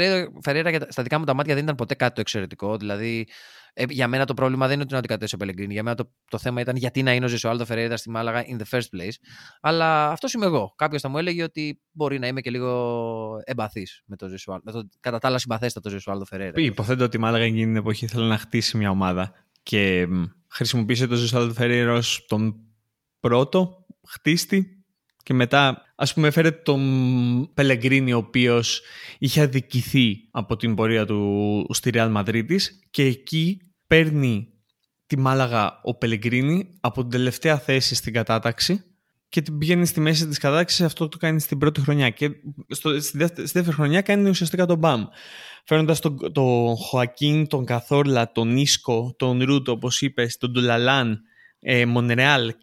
Φεραίρα στα δικά μου τα μάτια δεν ήταν ποτέ κάτι το εξαιρετικό. Δηλαδή, ε, για μένα το πρόβλημα δεν είναι ότι είναι αντικατέσσερι ο Πελεγκρίνη. Για μένα το, το θέμα ήταν γιατί να είναι ο Ζεσουάλδο Φεραίρα στη Μάλαγα in the first place. Αλλά αυτός είμαι εγώ. Κάποιος θα μου έλεγε ότι μπορεί να είμαι και λίγο εμπαθής με το Ζεσουάλδο. Το, κατά τα άλλα, συμπαθέστατο Ζεσουάλδο Φεραίρα. Υποθέτω ότι η Μάλαγα εκείνη την εποχή ήθελε να χτίσει μια ομάδα και χρησιμοποίησε το Ζεσουάλδο Φεραίρα ως τον πρώτο χτίστη και μετά, ας πούμε, έφερε τον Πελεγκρίνη, ο οποίος είχε αδικηθεί από την πορεία του στη Real Μαδρίτης και εκεί παίρνει τη Μάλαγα ο Πελεγκρίνη από την τελευταία θέση στην κατάταξη και την πηγαίνει στη μέση της κατάξυση. Αυτό το κάνει στην πρώτη χρονιά. Και στο, στη, δεύτερη, χρονιά κάνει ουσιαστικά τον Μπαμ. Φέρνοντα τον, τον Χωακίν, τον Καθόρλα, τον Ίσκο, τον Ρούτ, όπως είπες, τον Ντουλαλάν, ε, Μονρεάλ,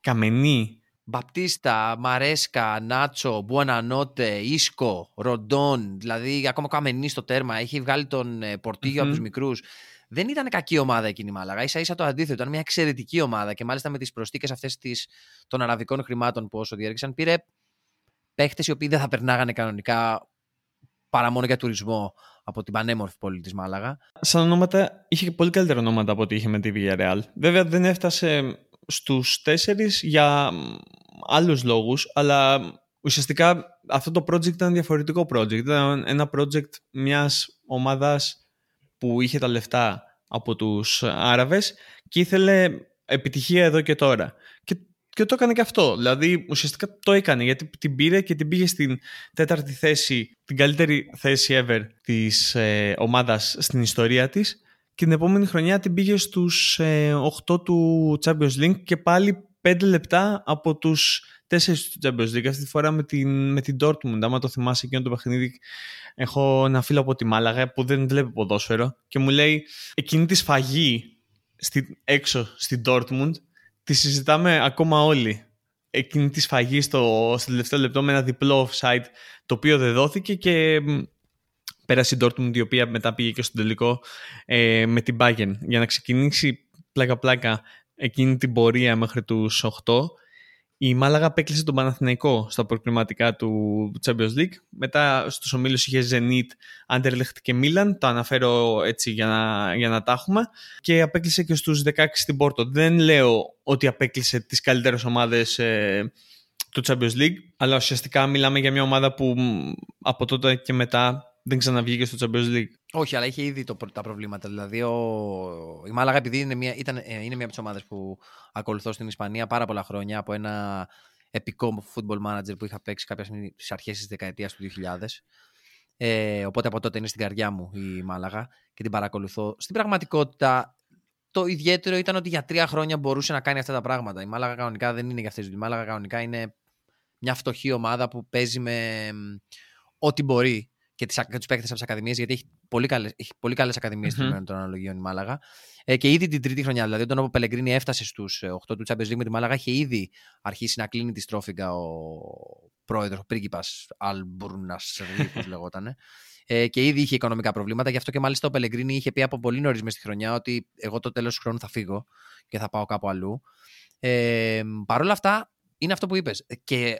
Καμενή. Μπαπτίστα, Μαρέσκα, Νάτσο, Μπουανανότε, Ίσκο, Ροντόν, δηλαδή ακόμα Καμενή στο τέρμα. Έχει βγάλει τον ε, πορτιγιο από τους μικρούς δεν ήταν κακή ομάδα εκείνη η Μάλαγα. σα ίσα το αντίθετο. Ήταν μια εξαιρετική ομάδα και μάλιστα με τις προσθήκες αυτές των αραβικών χρημάτων που όσο διέρχεσαν πήρε παίχτες οι οποίοι δεν θα περνάγανε κανονικά παρά μόνο για τουρισμό από την πανέμορφη πόλη της Μάλαγα. Σαν ονόματα είχε πολύ καλύτερα ονόματα από ό,τι είχε με τη Villarreal. Βέβαια δεν έφτασε στους τέσσερις για άλλους λόγους, αλλά ουσιαστικά αυτό το project ήταν διαφορετικό project. Ήταν ένα project μιας ομάδας που είχε τα λεφτά από τους Άραβες και ήθελε επιτυχία εδώ και τώρα. Και, και το έκανε και αυτό. Δηλαδή ουσιαστικά το έκανε γιατί την πήρε και την πήγε στην τέταρτη θέση, την καλύτερη θέση ever της ε, ομάδας στην ιστορία της και την επόμενη χρονιά την πήγε στους ε, 8 του Champions League και πάλι 5 λεπτά από τους 4 του Champions League. Αυτή τη φορά με την, με την Dortmund. Άμα το θυμάσαι εκείνο το παιχνίδι Έχω ένα φίλο από τη Μάλαγα που δεν βλέπει ποδόσφαιρο και μου λέει εκείνη τη σφαγή στη, έξω στην Dortmund τη συζητάμε ακόμα όλοι. Εκείνη τη σφαγή στο, στο τελευταίο λεπτό με ένα διπλό offside το οποίο δεν δόθηκε και πέρασε η Dortmund η οποία μετά πήγε και στο τελικό ε, με την Bayern για να ξεκινήσει πλάκα πλάκα εκείνη την πορεία μέχρι τους 8 η Μάλαγα απέκλεισε τον Παναθηναϊκό στα προκριματικά του Champions League. Μετά στους ομίλους είχε Zenit, Anderlecht και Milan. Το αναφέρω έτσι για να, για να τα έχουμε. Και απέκλεισε και στους 16 στην Πόρτο. Δεν λέω ότι απέκλεισε τις καλύτερες ομάδες ε, του Champions League, αλλά ουσιαστικά μιλάμε για μια ομάδα που από τότε και μετά δεν ξαναβγήκε στο Champions League. Όχι, αλλά είχε ήδη το, τα προβλήματα. Δηλαδή, ο, η Μάλαγα, επειδή είναι μια, ήταν, ε, είναι μια από τις ομάδες που ακολουθώ στην Ισπανία πάρα πολλά χρόνια από ένα επικό football manager που είχα παίξει κάποια στιγμή στις αρχές της δεκαετίας του 2000. Ε, οπότε από τότε είναι στην καρδιά μου η Μάλαγα και την παρακολουθώ. Στην πραγματικότητα, το ιδιαίτερο ήταν ότι για τρία χρόνια μπορούσε να κάνει αυτά τα πράγματα. Η Μάλαγα κανονικά δεν είναι για αυτές. Η Μάλαγα κανονικά είναι μια φτωχή ομάδα που παίζει με ό,τι μπορεί και, τις, και τους παίκτες από τις ακαδημίες, γιατί έχει πολύ καλές έχει πολύ καλές ακαδημίες mm-hmm. των αναλογίων η Μάλαγα. Ε, και ήδη την τρίτη χρονιά, δηλαδή όταν ο Πελεγκρίνη έφτασε στους 8 ε, του Champions League με τη Μάλαγα, είχε ήδη αρχίσει να κλείνει τη στρόφιγγα ο πρόεδρος, ο πρίγκιπας Αλμπουρνα, όπω λεγόταν. Ε, και ήδη είχε οικονομικά προβλήματα. Γι' αυτό και μάλιστα ο Πελεγκρίνη είχε πει από πολύ νωρίς μες στη χρονιά ότι εγώ το τέλος του χρόνου θα φύγω και θα πάω κάπου αλλού. Ε, Παρ' όλα αυτά, είναι αυτό που είπες. Και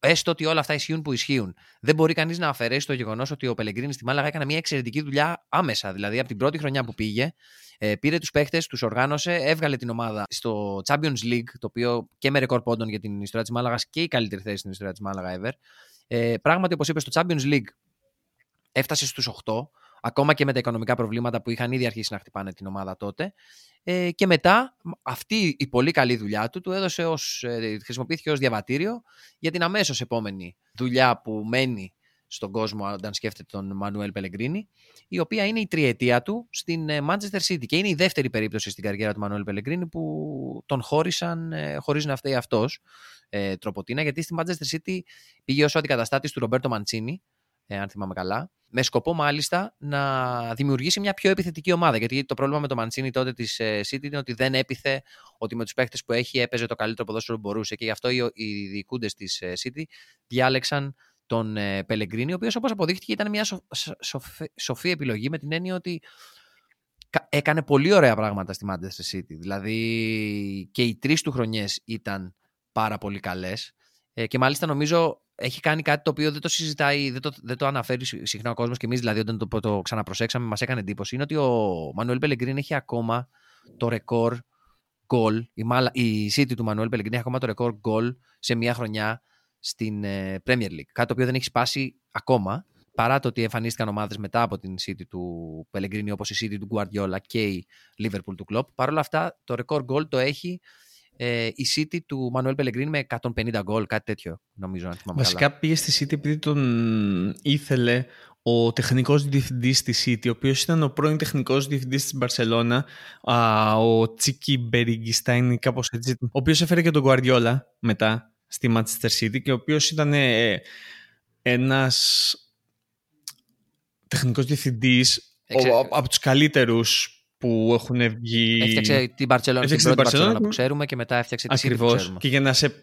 έστω ότι όλα αυτά ισχύουν που ισχύουν. Δεν μπορεί κανείς να αφαιρέσει το γεγονός ότι ο Πελεγκρίνης στη Μάλαγα έκανε μια εξαιρετική δουλειά άμεσα. Δηλαδή, από την πρώτη χρονιά που πήγε, ε, πήρε τους παίχτες, τους οργάνωσε, έβγαλε την ομάδα στο Champions League, το οποίο και με ρεκόρ πόντων για την ιστορία της Μάλαγας και η καλύτερη θέση στην ιστορία της Μάλαγα ever. Ε, πράγματι, όπως είπες, στο Champions League έφτασε στους 8, ακόμα και με τα οικονομικά προβλήματα που είχαν ήδη αρχίσει να χτυπάνε την ομάδα τότε. Ε, και μετά αυτή η πολύ καλή δουλειά του του έδωσε ως, ε, χρησιμοποιήθηκε ως διαβατήριο για την αμέσως επόμενη δουλειά που μένει στον κόσμο όταν σκέφτεται τον Μανουέλ Πελεγκρίνη, η οποία είναι η τριετία του στην ε, Manchester City και είναι η δεύτερη περίπτωση στην καριέρα του Μανουέλ Πελεγκρίνη που τον χώρισαν ε, χωρίς να φταίει αυτός ε, τροποτίνα γιατί στη Manchester City πήγε ως αντικαταστάτης του Ρομπέρτο Μαντσίνη ε, αν θυμάμαι καλά, με σκοπό μάλιστα να δημιουργήσει μια πιο επιθετική ομάδα. Γιατί το πρόβλημα με το Μαντσίνη τότε της ε, City είναι ότι δεν έπιθε ότι με τους παίχτες που έχει έπαιζε το καλύτερο ποδόσφαιρο που μπορούσε. Και γι' αυτό οι, οι διοικούντες της ε, City διάλεξαν τον Πελεγκρίνη, ο οποίος όπως αποδείχτηκε ήταν μια σοφή επιλογή με την έννοια ότι έκανε πολύ ωραία πράγματα στη Manchester City. Δηλαδή και οι τρεις του χρονιές ήταν πάρα πολύ καλές. Και μάλιστα νομίζω έχει κάνει κάτι το οποίο δεν το συζητάει, δεν το, δεν το αναφέρει συχνά ο κόσμος και εμείς δηλαδή όταν το, το ξαναπροσέξαμε, μας έκανε εντύπωση. Είναι ότι ο Μανουέλ Πελεγκρίν έχει ακόμα το ρεκόρ γκολ. Η, η City του Μανουέλ Πελεγκρίν έχει ακόμα το ρεκόρ γκολ σε μία χρονιά στην ε, Premier League. Κάτι το οποίο δεν έχει σπάσει ακόμα. Παρά το ότι εμφανίστηκαν ομάδες μετά από την City του Πελεγκρίνη, όπως η City του Guardiola και η Liverpool του Klopp. Παρ' όλα αυτά, το ρεκόρ γκολ το έχει ε, η City του Μανουέλ Πελεγκρίνη με 150 γκολ, κάτι τέτοιο νομίζω. Αν Βασικά καλά. πήγε στη City επειδή τον ήθελε ο τεχνικός διευθυντής της City, ο οποίος ήταν ο πρώην τεχνικός διευθυντής της Μπαρσελώνα, ο Τσίκι Μπεριγκιστάιν, κάπως έτσι, ο οποίος έφερε και τον Guardiola μετά στη Manchester City και ο οποίος ήταν ε, ένας τεχνικός διευθυντής Εξε... από τους καλύτερους που έχουν βγει... Έφτιαξε την Μπαρσελόνα, την πρώτη Μπαρσελόνα που ξέρουμε και μετά έφτιαξε τη City που ξέρουμε. Και για να σε,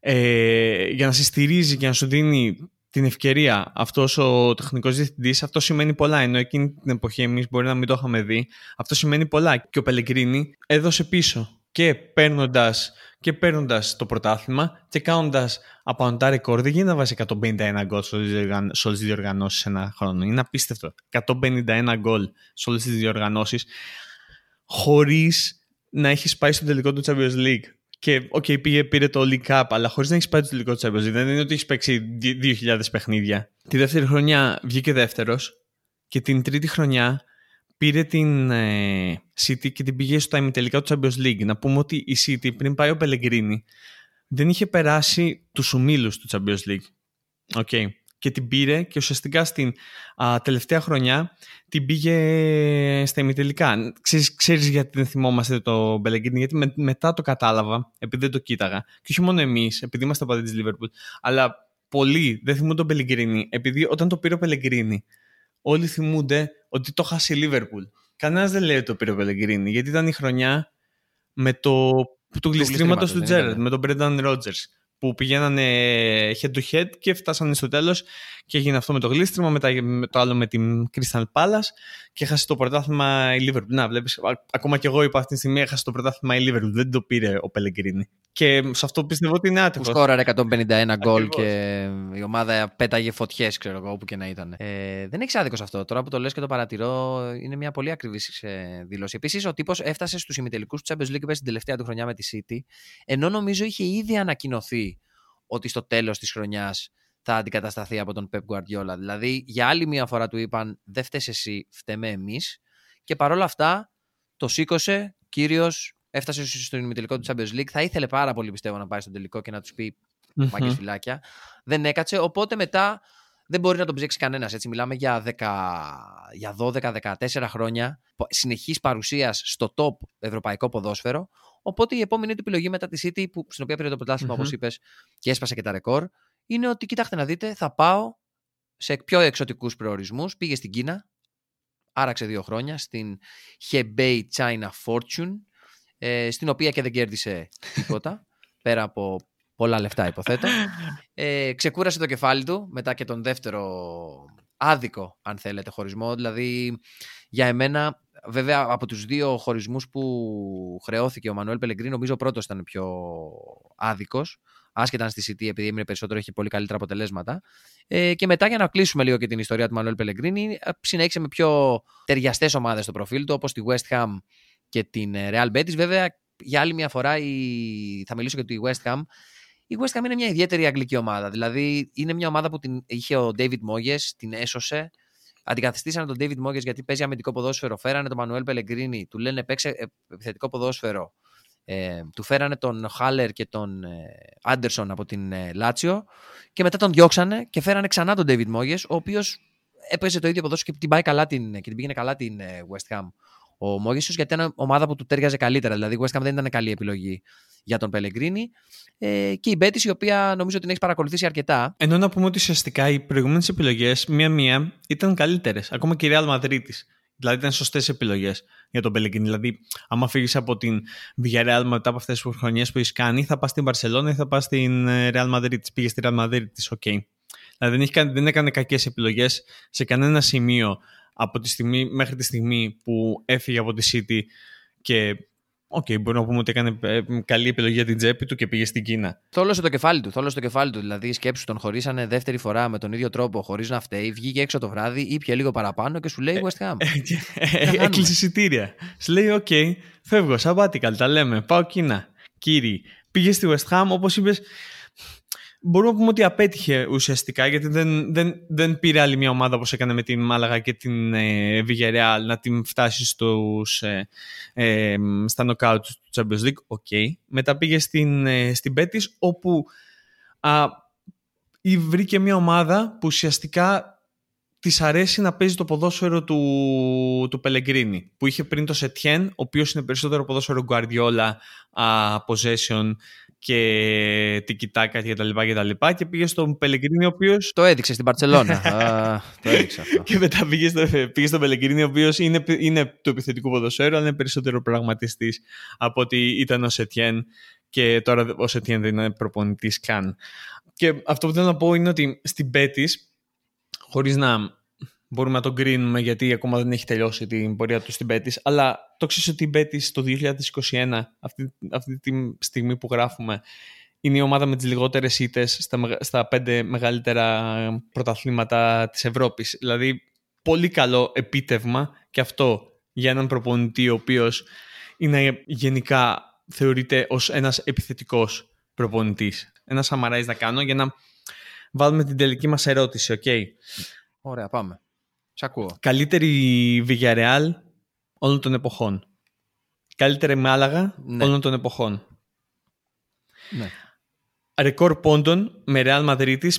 ε, για να σε στηρίζει και να σου δίνει την ευκαιρία αυτός ο τεχνικός διευθυντής, αυτό σημαίνει πολλά. Ενώ εκείνη την εποχή εμείς μπορεί να μην το είχαμε δει. Αυτό σημαίνει πολλά. Και ο Πελεγκρίνη έδωσε πίσω και παίρνοντας και παίρνοντας το πρωτάθλημα και κάνοντας απαντά ρεκόρ. Δεν γίνεται να βάζει 151 γκολ σε όλες τις διοργανώσεις ένα χρόνο. Είναι απίστευτο. 151 γκολ σε όλες τις διοργανώσεις χωρίς να έχεις πάει στο τελικό του Champions League. Και ok, okay, πήγε, πήρε το League Cup, αλλά χωρίς να έχεις πάει το τελικό του Champions League. Δεν είναι ότι έχεις παίξει 2.000 παιχνίδια. Τη δεύτερη χρονιά βγήκε δεύτερος και την τρίτη χρονιά πήρε την ε, City και την πήγε στο ημιτελικά του Champions League. Να πούμε ότι η City πριν πάει ο Πελεγκρίνι δεν είχε περάσει τους ομίλους του Champions League. Okay. Και την πήρε και ουσιαστικά στην α, τελευταία χρονιά την πήγε στα ημιτελικά. Ξέρεις, ξέρεις γιατί δεν θυμόμαστε το Πελεγκρίνη, γιατί με, μετά το κατάλαβα, επειδή δεν το κοίταγα. Και όχι μόνο εμείς, επειδή είμαστε πάντα της Liverpool, αλλά πολλοί δεν θυμούν τον Πελεγκρίνη, επειδή όταν το πήρε ο Πελεγκρίνη, όλοι θυμούνται ότι το χάσει η Λίβερπουλ. Κανένας δεν λέει ότι το πήρε ο Πελεγκρίνη, γιατί ήταν η χρονιά με το, του γλιστρήματος του Τζέρετ, με τον Μπρένταν Ρότζερ που πηγαίνανε head to head και φτάσανε στο τέλος και έγινε αυτό με το γλίστριμα, με, με το άλλο με την Crystal Palace και έχασε το πρωτάθλημα η Liverpool. Να βλέπεις, ακόμα και εγώ είπα αυτή τη στιγμή έχασε το πρωτάθλημα η Liverpool, δεν το πήρε ο Πελεγκρίνη. Και σε αυτό πιστεύω ότι είναι άτυχος. Σκόραρε 151 γκολ και η ομάδα πέταγε φωτιές, ξέρω εγώ, όπου και να ήταν. Ε, δεν έχει άδικο αυτό. Τώρα που το λες και το παρατηρώ, είναι μια πολύ ακριβή ε, δήλωση. Επίσης, ο τύπος έφτασε στους ημιτελικούς του Champions League στην τελευταία του χρονιά με τη City, ενώ νομίζω είχε ήδη ανακοινωθεί ότι στο τέλος της χρονιάς θα αντικατασταθεί από τον Pep Guardiola. Δηλαδή, για άλλη μια φορά του είπαν: Δεν φταίει εσύ, φταίμε εμείς. Και παρόλα αυτά, το σήκωσε, κύριος έφτασε στο ημιτελικό του Champions League. Θα ήθελε πάρα πολύ πιστεύω να πάει στον τελικό και να τους πει mm-hmm. φυλάκια. Δεν έκατσε. Οπότε μετά δεν μπορεί να τον ψέξει κανένας. Έτσι, μιλάμε για, 10, για 12-14 χρόνια συνεχής παρουσίας στο top ευρωπαϊκό ποδόσφαιρο. Οπότε η επόμενη του επιλογή μετά τη City, που, στην οποία πήρε το πρωτάθλημα, mm-hmm. όπω είπες, και έσπασε και τα ρεκόρ, είναι ότι κοιτάξτε να δείτε, θα πάω σε πιο εξωτικούς προορισμούς. Πήγε στην Κίνα, άραξε δύο χρόνια, στην Hebei China Fortune, ε, στην οποία και δεν κέρδισε τίποτα, πέρα από πολλά λεφτά υποθέτω. Ε, ξεκούρασε το κεφάλι του μετά και τον δεύτερο άδικο, αν θέλετε, χωρισμό. Δηλαδή, για εμένα, βέβαια, από τους δύο χωρισμούς που χρεώθηκε ο Μανουέλ Πελεγκρίνη, νομίζω ο πρώτος ήταν πιο άδικος. Άσχετα αν στη City, επειδή έμεινε περισσότερο, έχει πολύ καλύτερα αποτελέσματα. Ε, και μετά, για να κλείσουμε λίγο και την ιστορία του Μανουέλ Πελεγκρίνη, συνέχισε με πιο ταιριαστές ομάδες στο προφίλ του, όπως τη West Ham και την ε, Real Betis. Βέβαια, για άλλη μια φορά η... θα μιλήσω για τη West Ham. Η West Ham είναι μια ιδιαίτερη αγγλική ομάδα. Δηλαδή, είναι μια ομάδα που την είχε ο David Moyes, την έσωσε. Αντικαθιστήσανε τον David Moyes γιατί παίζει αμυντικό ποδόσφαιρο. Φέρανε τον Manuel Pellegrini, του λένε παίξε ε, επιθετικό ποδόσφαιρο. Ε, του φέρανε τον Χάλερ και τον Άντερσον από την Λάτσιο και μετά τον διώξανε και φέρανε ξανά τον David Moyes, ο οποίος έπαιζε το ίδιο ποδόσφαιρο και την, πάει καλά την, και την πήγαινε καλά την West Ham ο Μόγεσο, γιατί ήταν ομάδα που του τέριαζε καλύτερα. Δηλαδή, η West Ham δεν ήταν καλή επιλογή για τον Πελεγκρίνι. Ε, και η Μπέτις, η οποία νομίζω την έχει παρακολουθήσει αρκετά. Ενώ να πούμε ότι ουσιαστικά οι προηγούμενες επιλογές, μία-μία, ήταν καλύτερες. Ακόμα και η Real Madrid. Δηλαδή ήταν σωστές επιλογές για τον Πελεγκρίνι. Δηλαδή, άμα φύγεις από την Villarreal μετά από αυτές τις χρονιές που έχεις κάνει, θα πας στην Barcelona ή θα πας στην ε, Real Madrid. Πήγες στη Real Madrid, ok. Okay. Δηλαδή δεν, δεν έκανε κακές επιλογές σε κανένα σημείο από τη στιγμή μέχρι τη στιγμή που έφυγε από τη City και Ok, okay, μπορούμε να πούμε ότι έκανε ε, καλή επιλογή για την τσέπη του και πήγε στην Κίνα. Θόλωσε το κεφάλι του. Θόλωσε το κεφάλι του. Δηλαδή, σκέψου τον χωρίσανε δεύτερη φορά με τον ίδιο τρόπο, χωρίς να φταίει. Βγήκε έξω το βράδυ, ήπιε λίγο παραπάνω και σου λέει West Ham. Ε, ε, έκλεισε εισιτήρια. Σου λέει: Ok, okay, φεύγω, sabbatical, τα λέμε. Πάω Κίνα. Κύριε, πήγε στη West Ham, όπως είπες, μπορούμε να πούμε ότι απέτυχε ουσιαστικά γιατί δεν, δεν, δεν πήρε άλλη μια ομάδα όπως έκανε με την Μάλαγα και την ε, να την φτάσει στους, ε, ε, στα νοκάουτ του Champions League. Okay. Μετά πήγε στην, ε, στην Betis όπου α, βρήκε μια ομάδα που ουσιαστικά της αρέσει να παίζει το ποδόσφαιρο του, του Πελεγκρίνη, που είχε πριν το Σετιέν, ο οποίος είναι περισσότερο ποδόσφαιρο Guardiola, uh, possession και τικιτάκας και τα λοιπά και τα λοιπά και πήγε στον Πελεγκρίνη ο οποίο. Το έδειξε στην Παρσελώνα. το έδειξε αυτό. Και μετά πήγε, στο, πήγε στον Πελεγκρίνη ο οποίος είναι, είναι του επιθετικού ποδοσφαίρου, αλλά είναι περισσότερο πραγματιστής από ότι ήταν ο Σετιέν και τώρα ο Σετιέν δεν είναι προπονητής καν. Και αυτό που θέλω να πω είναι ότι στην Πέτης, χωρίς να μπορούμε να τον κρίνουμε γιατί ακόμα δεν έχει τελειώσει την πορεία του στην Πέτη, αλλά το ξέρεις ότι η Πέτη το 2021, αυτή, αυτή τη στιγμή που γράφουμε, είναι η ομάδα με τις λιγότερες ήττες στα, στα πέντε μεγαλύτερα πρωταθλήματα της Ευρώπης. Δηλαδή, πολύ καλό επίτευγμα και αυτό για έναν προπονητή ο οποίος είναι γενικά θεωρείται ως ένας επιθετικός προπονητής. Ένα summarize να κάνω για να βάλουμε την τελική μας ερώτηση, ok; Okay. Ωραία, πάμε. Σ' ακούω. Καλύτερη Villarreal όλων των εποχών. Καλύτερη Μάλαγα ναι. όλων των εποχών. Ναι. Ρεκόρ πόντων με Real Madrid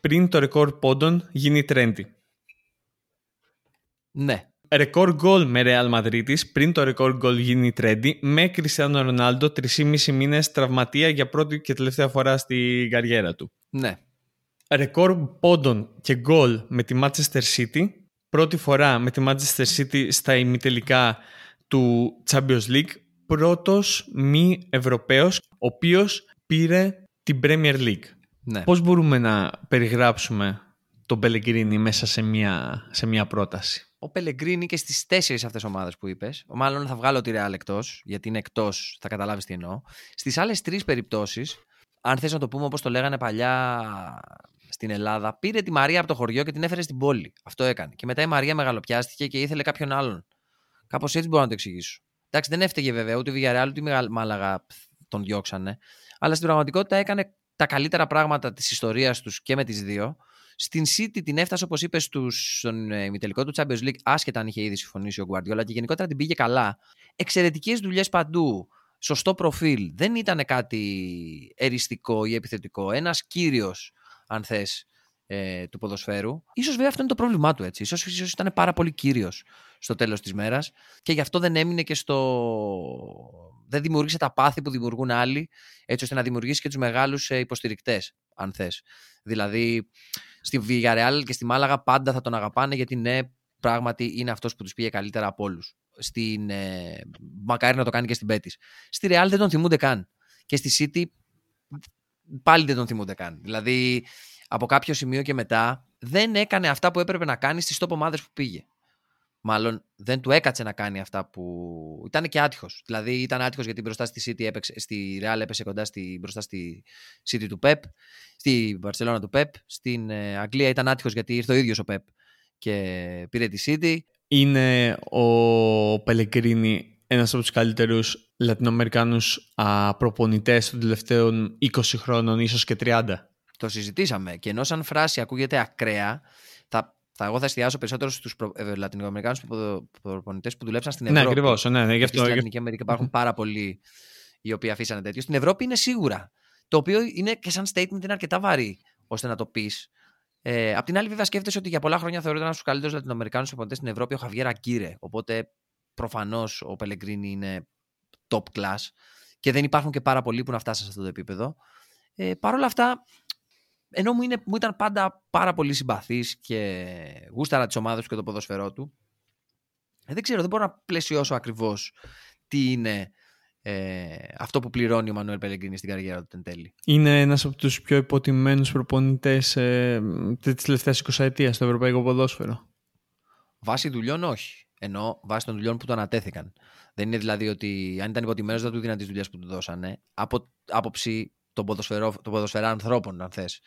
πριν το ρεκόρ πόντων γίνει τρέντι. Ναι. Ρεκόρ γκολ με Real Madrid πριν το ρεκόρ γκολ γίνει τρέντι με Cristiano Ronaldo 3,5 μήνες τραυματία για πρώτη και τελευταία φορά στη καριέρα του. Ναι. Ρεκόρ πόντων και γκολ με τη Manchester City πρώτη φορά με τη Manchester City στα ημιτελικά του Champions League πρώτος μη Ευρωπαίος ο οποίος πήρε την Premier League. Ναι. Πώς μπορούμε να περιγράψουμε τον Πελεγκρίνη μέσα σε μια, σε μια πρόταση; Ο Πελεγκρίνη και στις τέσσερις αυτές ομάδες που είπες, μάλλον θα βγάλω τη Real εκτός, γιατί είναι εκτός, θα καταλάβεις τι εννοώ. Στις άλλες τρεις περιπτώσεις, αν θες να το πούμε όπως το λέγανε παλιά στην Ελλάδα, πήρε τη Μαρία από το χωριό και την έφερε στην πόλη. Αυτό έκανε. Και μετά η Μαρία μεγαλοπιάστηκε και ήθελε κάποιον άλλον. Κάπως έτσι μπορώ να το εξηγήσω. Εντάξει, δεν έφταιγε βέβαια ούτε η Villarreal ούτε η Μάλαγα τον διώξανε. Αλλά στην πραγματικότητα έκανε τα καλύτερα πράγματα της ιστορίας τους και με τις δύο. Στην City την έφτασε, όπως είπες, στον ε, ημιτελικό του Champions League, άσχετα αν είχε ήδη συμφωνήσει ο Guardiola και γενικότερα την πήγε καλά. Εξαιρετικές δουλειές παντού. Σωστό προφίλ. Δεν ήταν κάτι εριστικό ή επιθετικό. Ένας κύριος αν θες, ε, του ποδοσφαίρου. Ίσως βέβαια αυτό είναι το πρόβλημά του έτσι. Ίσως, ίσως ήταν πάρα πολύ κύριος στο τέλος της μέρας και γι' αυτό δεν έμεινε και στο... Δεν δημιούργησε τα πάθη που δημιουργούν άλλοι έτσι ώστε να δημιουργήσει και τους μεγάλους ε, υποστηρικτές, αν θες. Δηλαδή, στη Villarreal και στη Μάλαγα πάντα θα τον αγαπάνε γιατί ναι, πράγματι είναι αυτός που τους πήγε καλύτερα από όλους. Στην, ε, μακάρι να το κάνει και στην Πέτης. Στη Real δεν τον θυμούνται καν. Και στη City πάλι δεν τον θυμούνται καν. Δηλαδή, από κάποιο σημείο και μετά, δεν έκανε αυτά που έπρεπε να κάνει στις top ομάδες που πήγε. Μάλλον δεν του έκατσε να κάνει αυτά που. ήταν και άτυχος. Δηλαδή, ήταν άτυχος γιατί μπροστά στη City έπαιξε, στη Real έπεσε κοντά στη, μπροστά στη City του Pep, στη Barcelona του Pep. Στην ε, Αγγλία ήταν άτυχος γιατί ήρθε ο ίδιος ο Pep και πήρε τη City. Είναι ο Πελεγκρίνη ένας από τους καλύτερους Λατινοαμερικάνους α, προπονητές των τελευταίων 20 χρόνων, ίσως και 30. Το συζητήσαμε και ενώ σαν φράση ακούγεται ακραία, θα, θα εγώ θα εστιάσω περισσότερο στους προ, ε, Λατινοαμερικάνους προπονητές που δουλέψαν στην ναι, Ευρώπη. Ναι, ακριβώς. Ναι, ναι, γι' αυτό, στην Λατινική Αμερική υπάρχουν πάρα πολλοί οι οποίοι αφήσανε τέτοιο. Στην Ευρώπη είναι σίγουρα. Το οποίο είναι και σαν statement είναι αρκετά βαρύ ώστε να το πεις. Ε, απ' την άλλη, βέβαια, σκέφτεσαι ότι για πολλά χρόνια θεωρείται ένας από τους καλύτερους Λατινοαμερικάνους προπονητές στην Ευρώπη ο Χαβιέρα Κύρε. Οπότε Προφανώς ο Πελεγκρίνη είναι top class και δεν υπάρχουν και πάρα πολλοί που να φτάσουν σε αυτό το επίπεδο. Ε, Παρ' όλα αυτά, ενώ μου, είναι, μου ήταν πάντα πάρα πολύ συμπαθής και γούσταρα τις ομάδες του και το ποδοσφαιρό του, ε, δεν ξέρω, δεν μπορώ να πλαισιώσω ακριβώς τι είναι ε, αυτό που πληρώνει ο Μανουέλ Πελεγκρίνη στην καριέρα του εν τέλει. Είναι ένας από τους πιο υποτιμμένους προπονητές ε, της τελευταίας 20 ετία στο ευρωπαϊκό ποδόσφαιρο. Βάσει δουλειών όχι. Ενώ βάσει των δουλειών που του ανατέθηκαν. Δεν είναι δηλαδή ότι αν ήταν υποτιμένο δεν του δίναν τις δουλειές που του δώσανε. Από άποψη των, ποδοσφαιρά ανθρώπων, αν θες.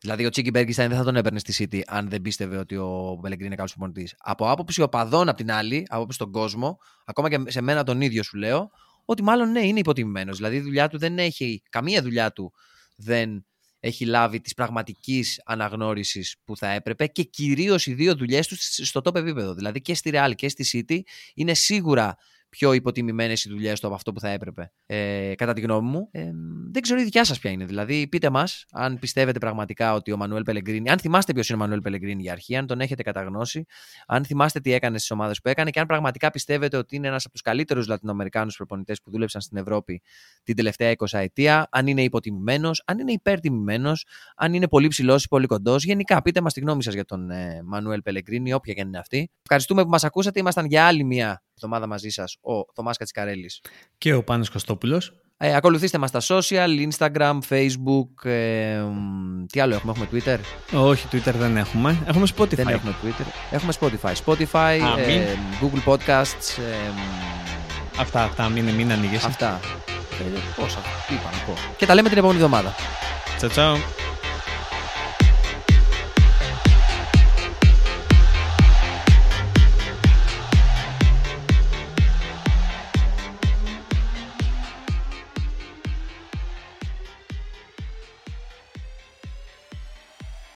Δηλαδή, ο Τσίκι Μπέργκιστάιν δεν θα τον έπαιρνε στη City αν δεν πίστευε ότι ο Μπελεγκρίνη είναι καλός προπονητής. Από άποψη οπαδών απ' την άλλη, από άποψη τον κόσμο, ακόμα και σε μένα τον ίδιο σου λέω, ότι μάλλον ναι, είναι υποτιμημένος. Δηλαδή, η δουλειά του δεν έχει. Καμία δουλειά του δεν έχει λάβει της πραγματικής αναγνώρισης που θα έπρεπε και κυρίως οι δύο δουλειές τους στο top επίπεδο. Δηλαδή και στη Real και στη City είναι σίγουρα πιο υποτιμημένες οι δουλειές του από αυτό που θα έπρεπε, ε, κατά τη γνώμη μου. Ε, δεν ξέρω η δικιά σας ποια είναι. Δηλαδή, πείτε μας αν πιστεύετε πραγματικά ότι ο Μανουέλ Πελεγκρίνη, αν θυμάστε ποιος είναι ο Μανουέλ Πελεγκρίνη για αρχή, αν τον έχετε καταγνώσει, αν θυμάστε τι έκανε στις ομάδες που έκανε και αν πραγματικά πιστεύετε ότι είναι ένας από τους καλύτερους Λατινοαμερικάνους προπονητές που δούλεψαν στην Ευρώπη την τελευταία 20 ετία, αν είναι υποτιμημένος, αν είναι υπερτιμημένος, αν είναι πολύ ψηλός ή πολύ κοντός. Γενικά, πείτε μας τη γνώμη σας για τον ε, Μανουέλ Πελεγκρίνη, όποια και αν είναι αυτή. Ευχαριστούμε που μας ακούσατε. Ήμασταν για άλλη μια εβδομάδα μαζί σας ο Θωμάς Κατσικαρέλης και ο Πάνος Κωστόπουλος. Ε, ακολουθήστε μας στα social, Instagram, Facebook, ε, τι άλλο έχουμε, έχουμε Twitter; Όχι, Twitter δεν έχουμε. Έχουμε Spotify. Δεν έχουμε Twitter. Έχουμε Spotify. Spotify, ε, Google Podcasts. Ε, αυτά, αυτά, μην, μην ανοίγεσαι. Αυτά. Ε, πόσα, τι είπα να πω. Και τα λέμε την επόμενη εβδομάδα. Τσαου, τσαου.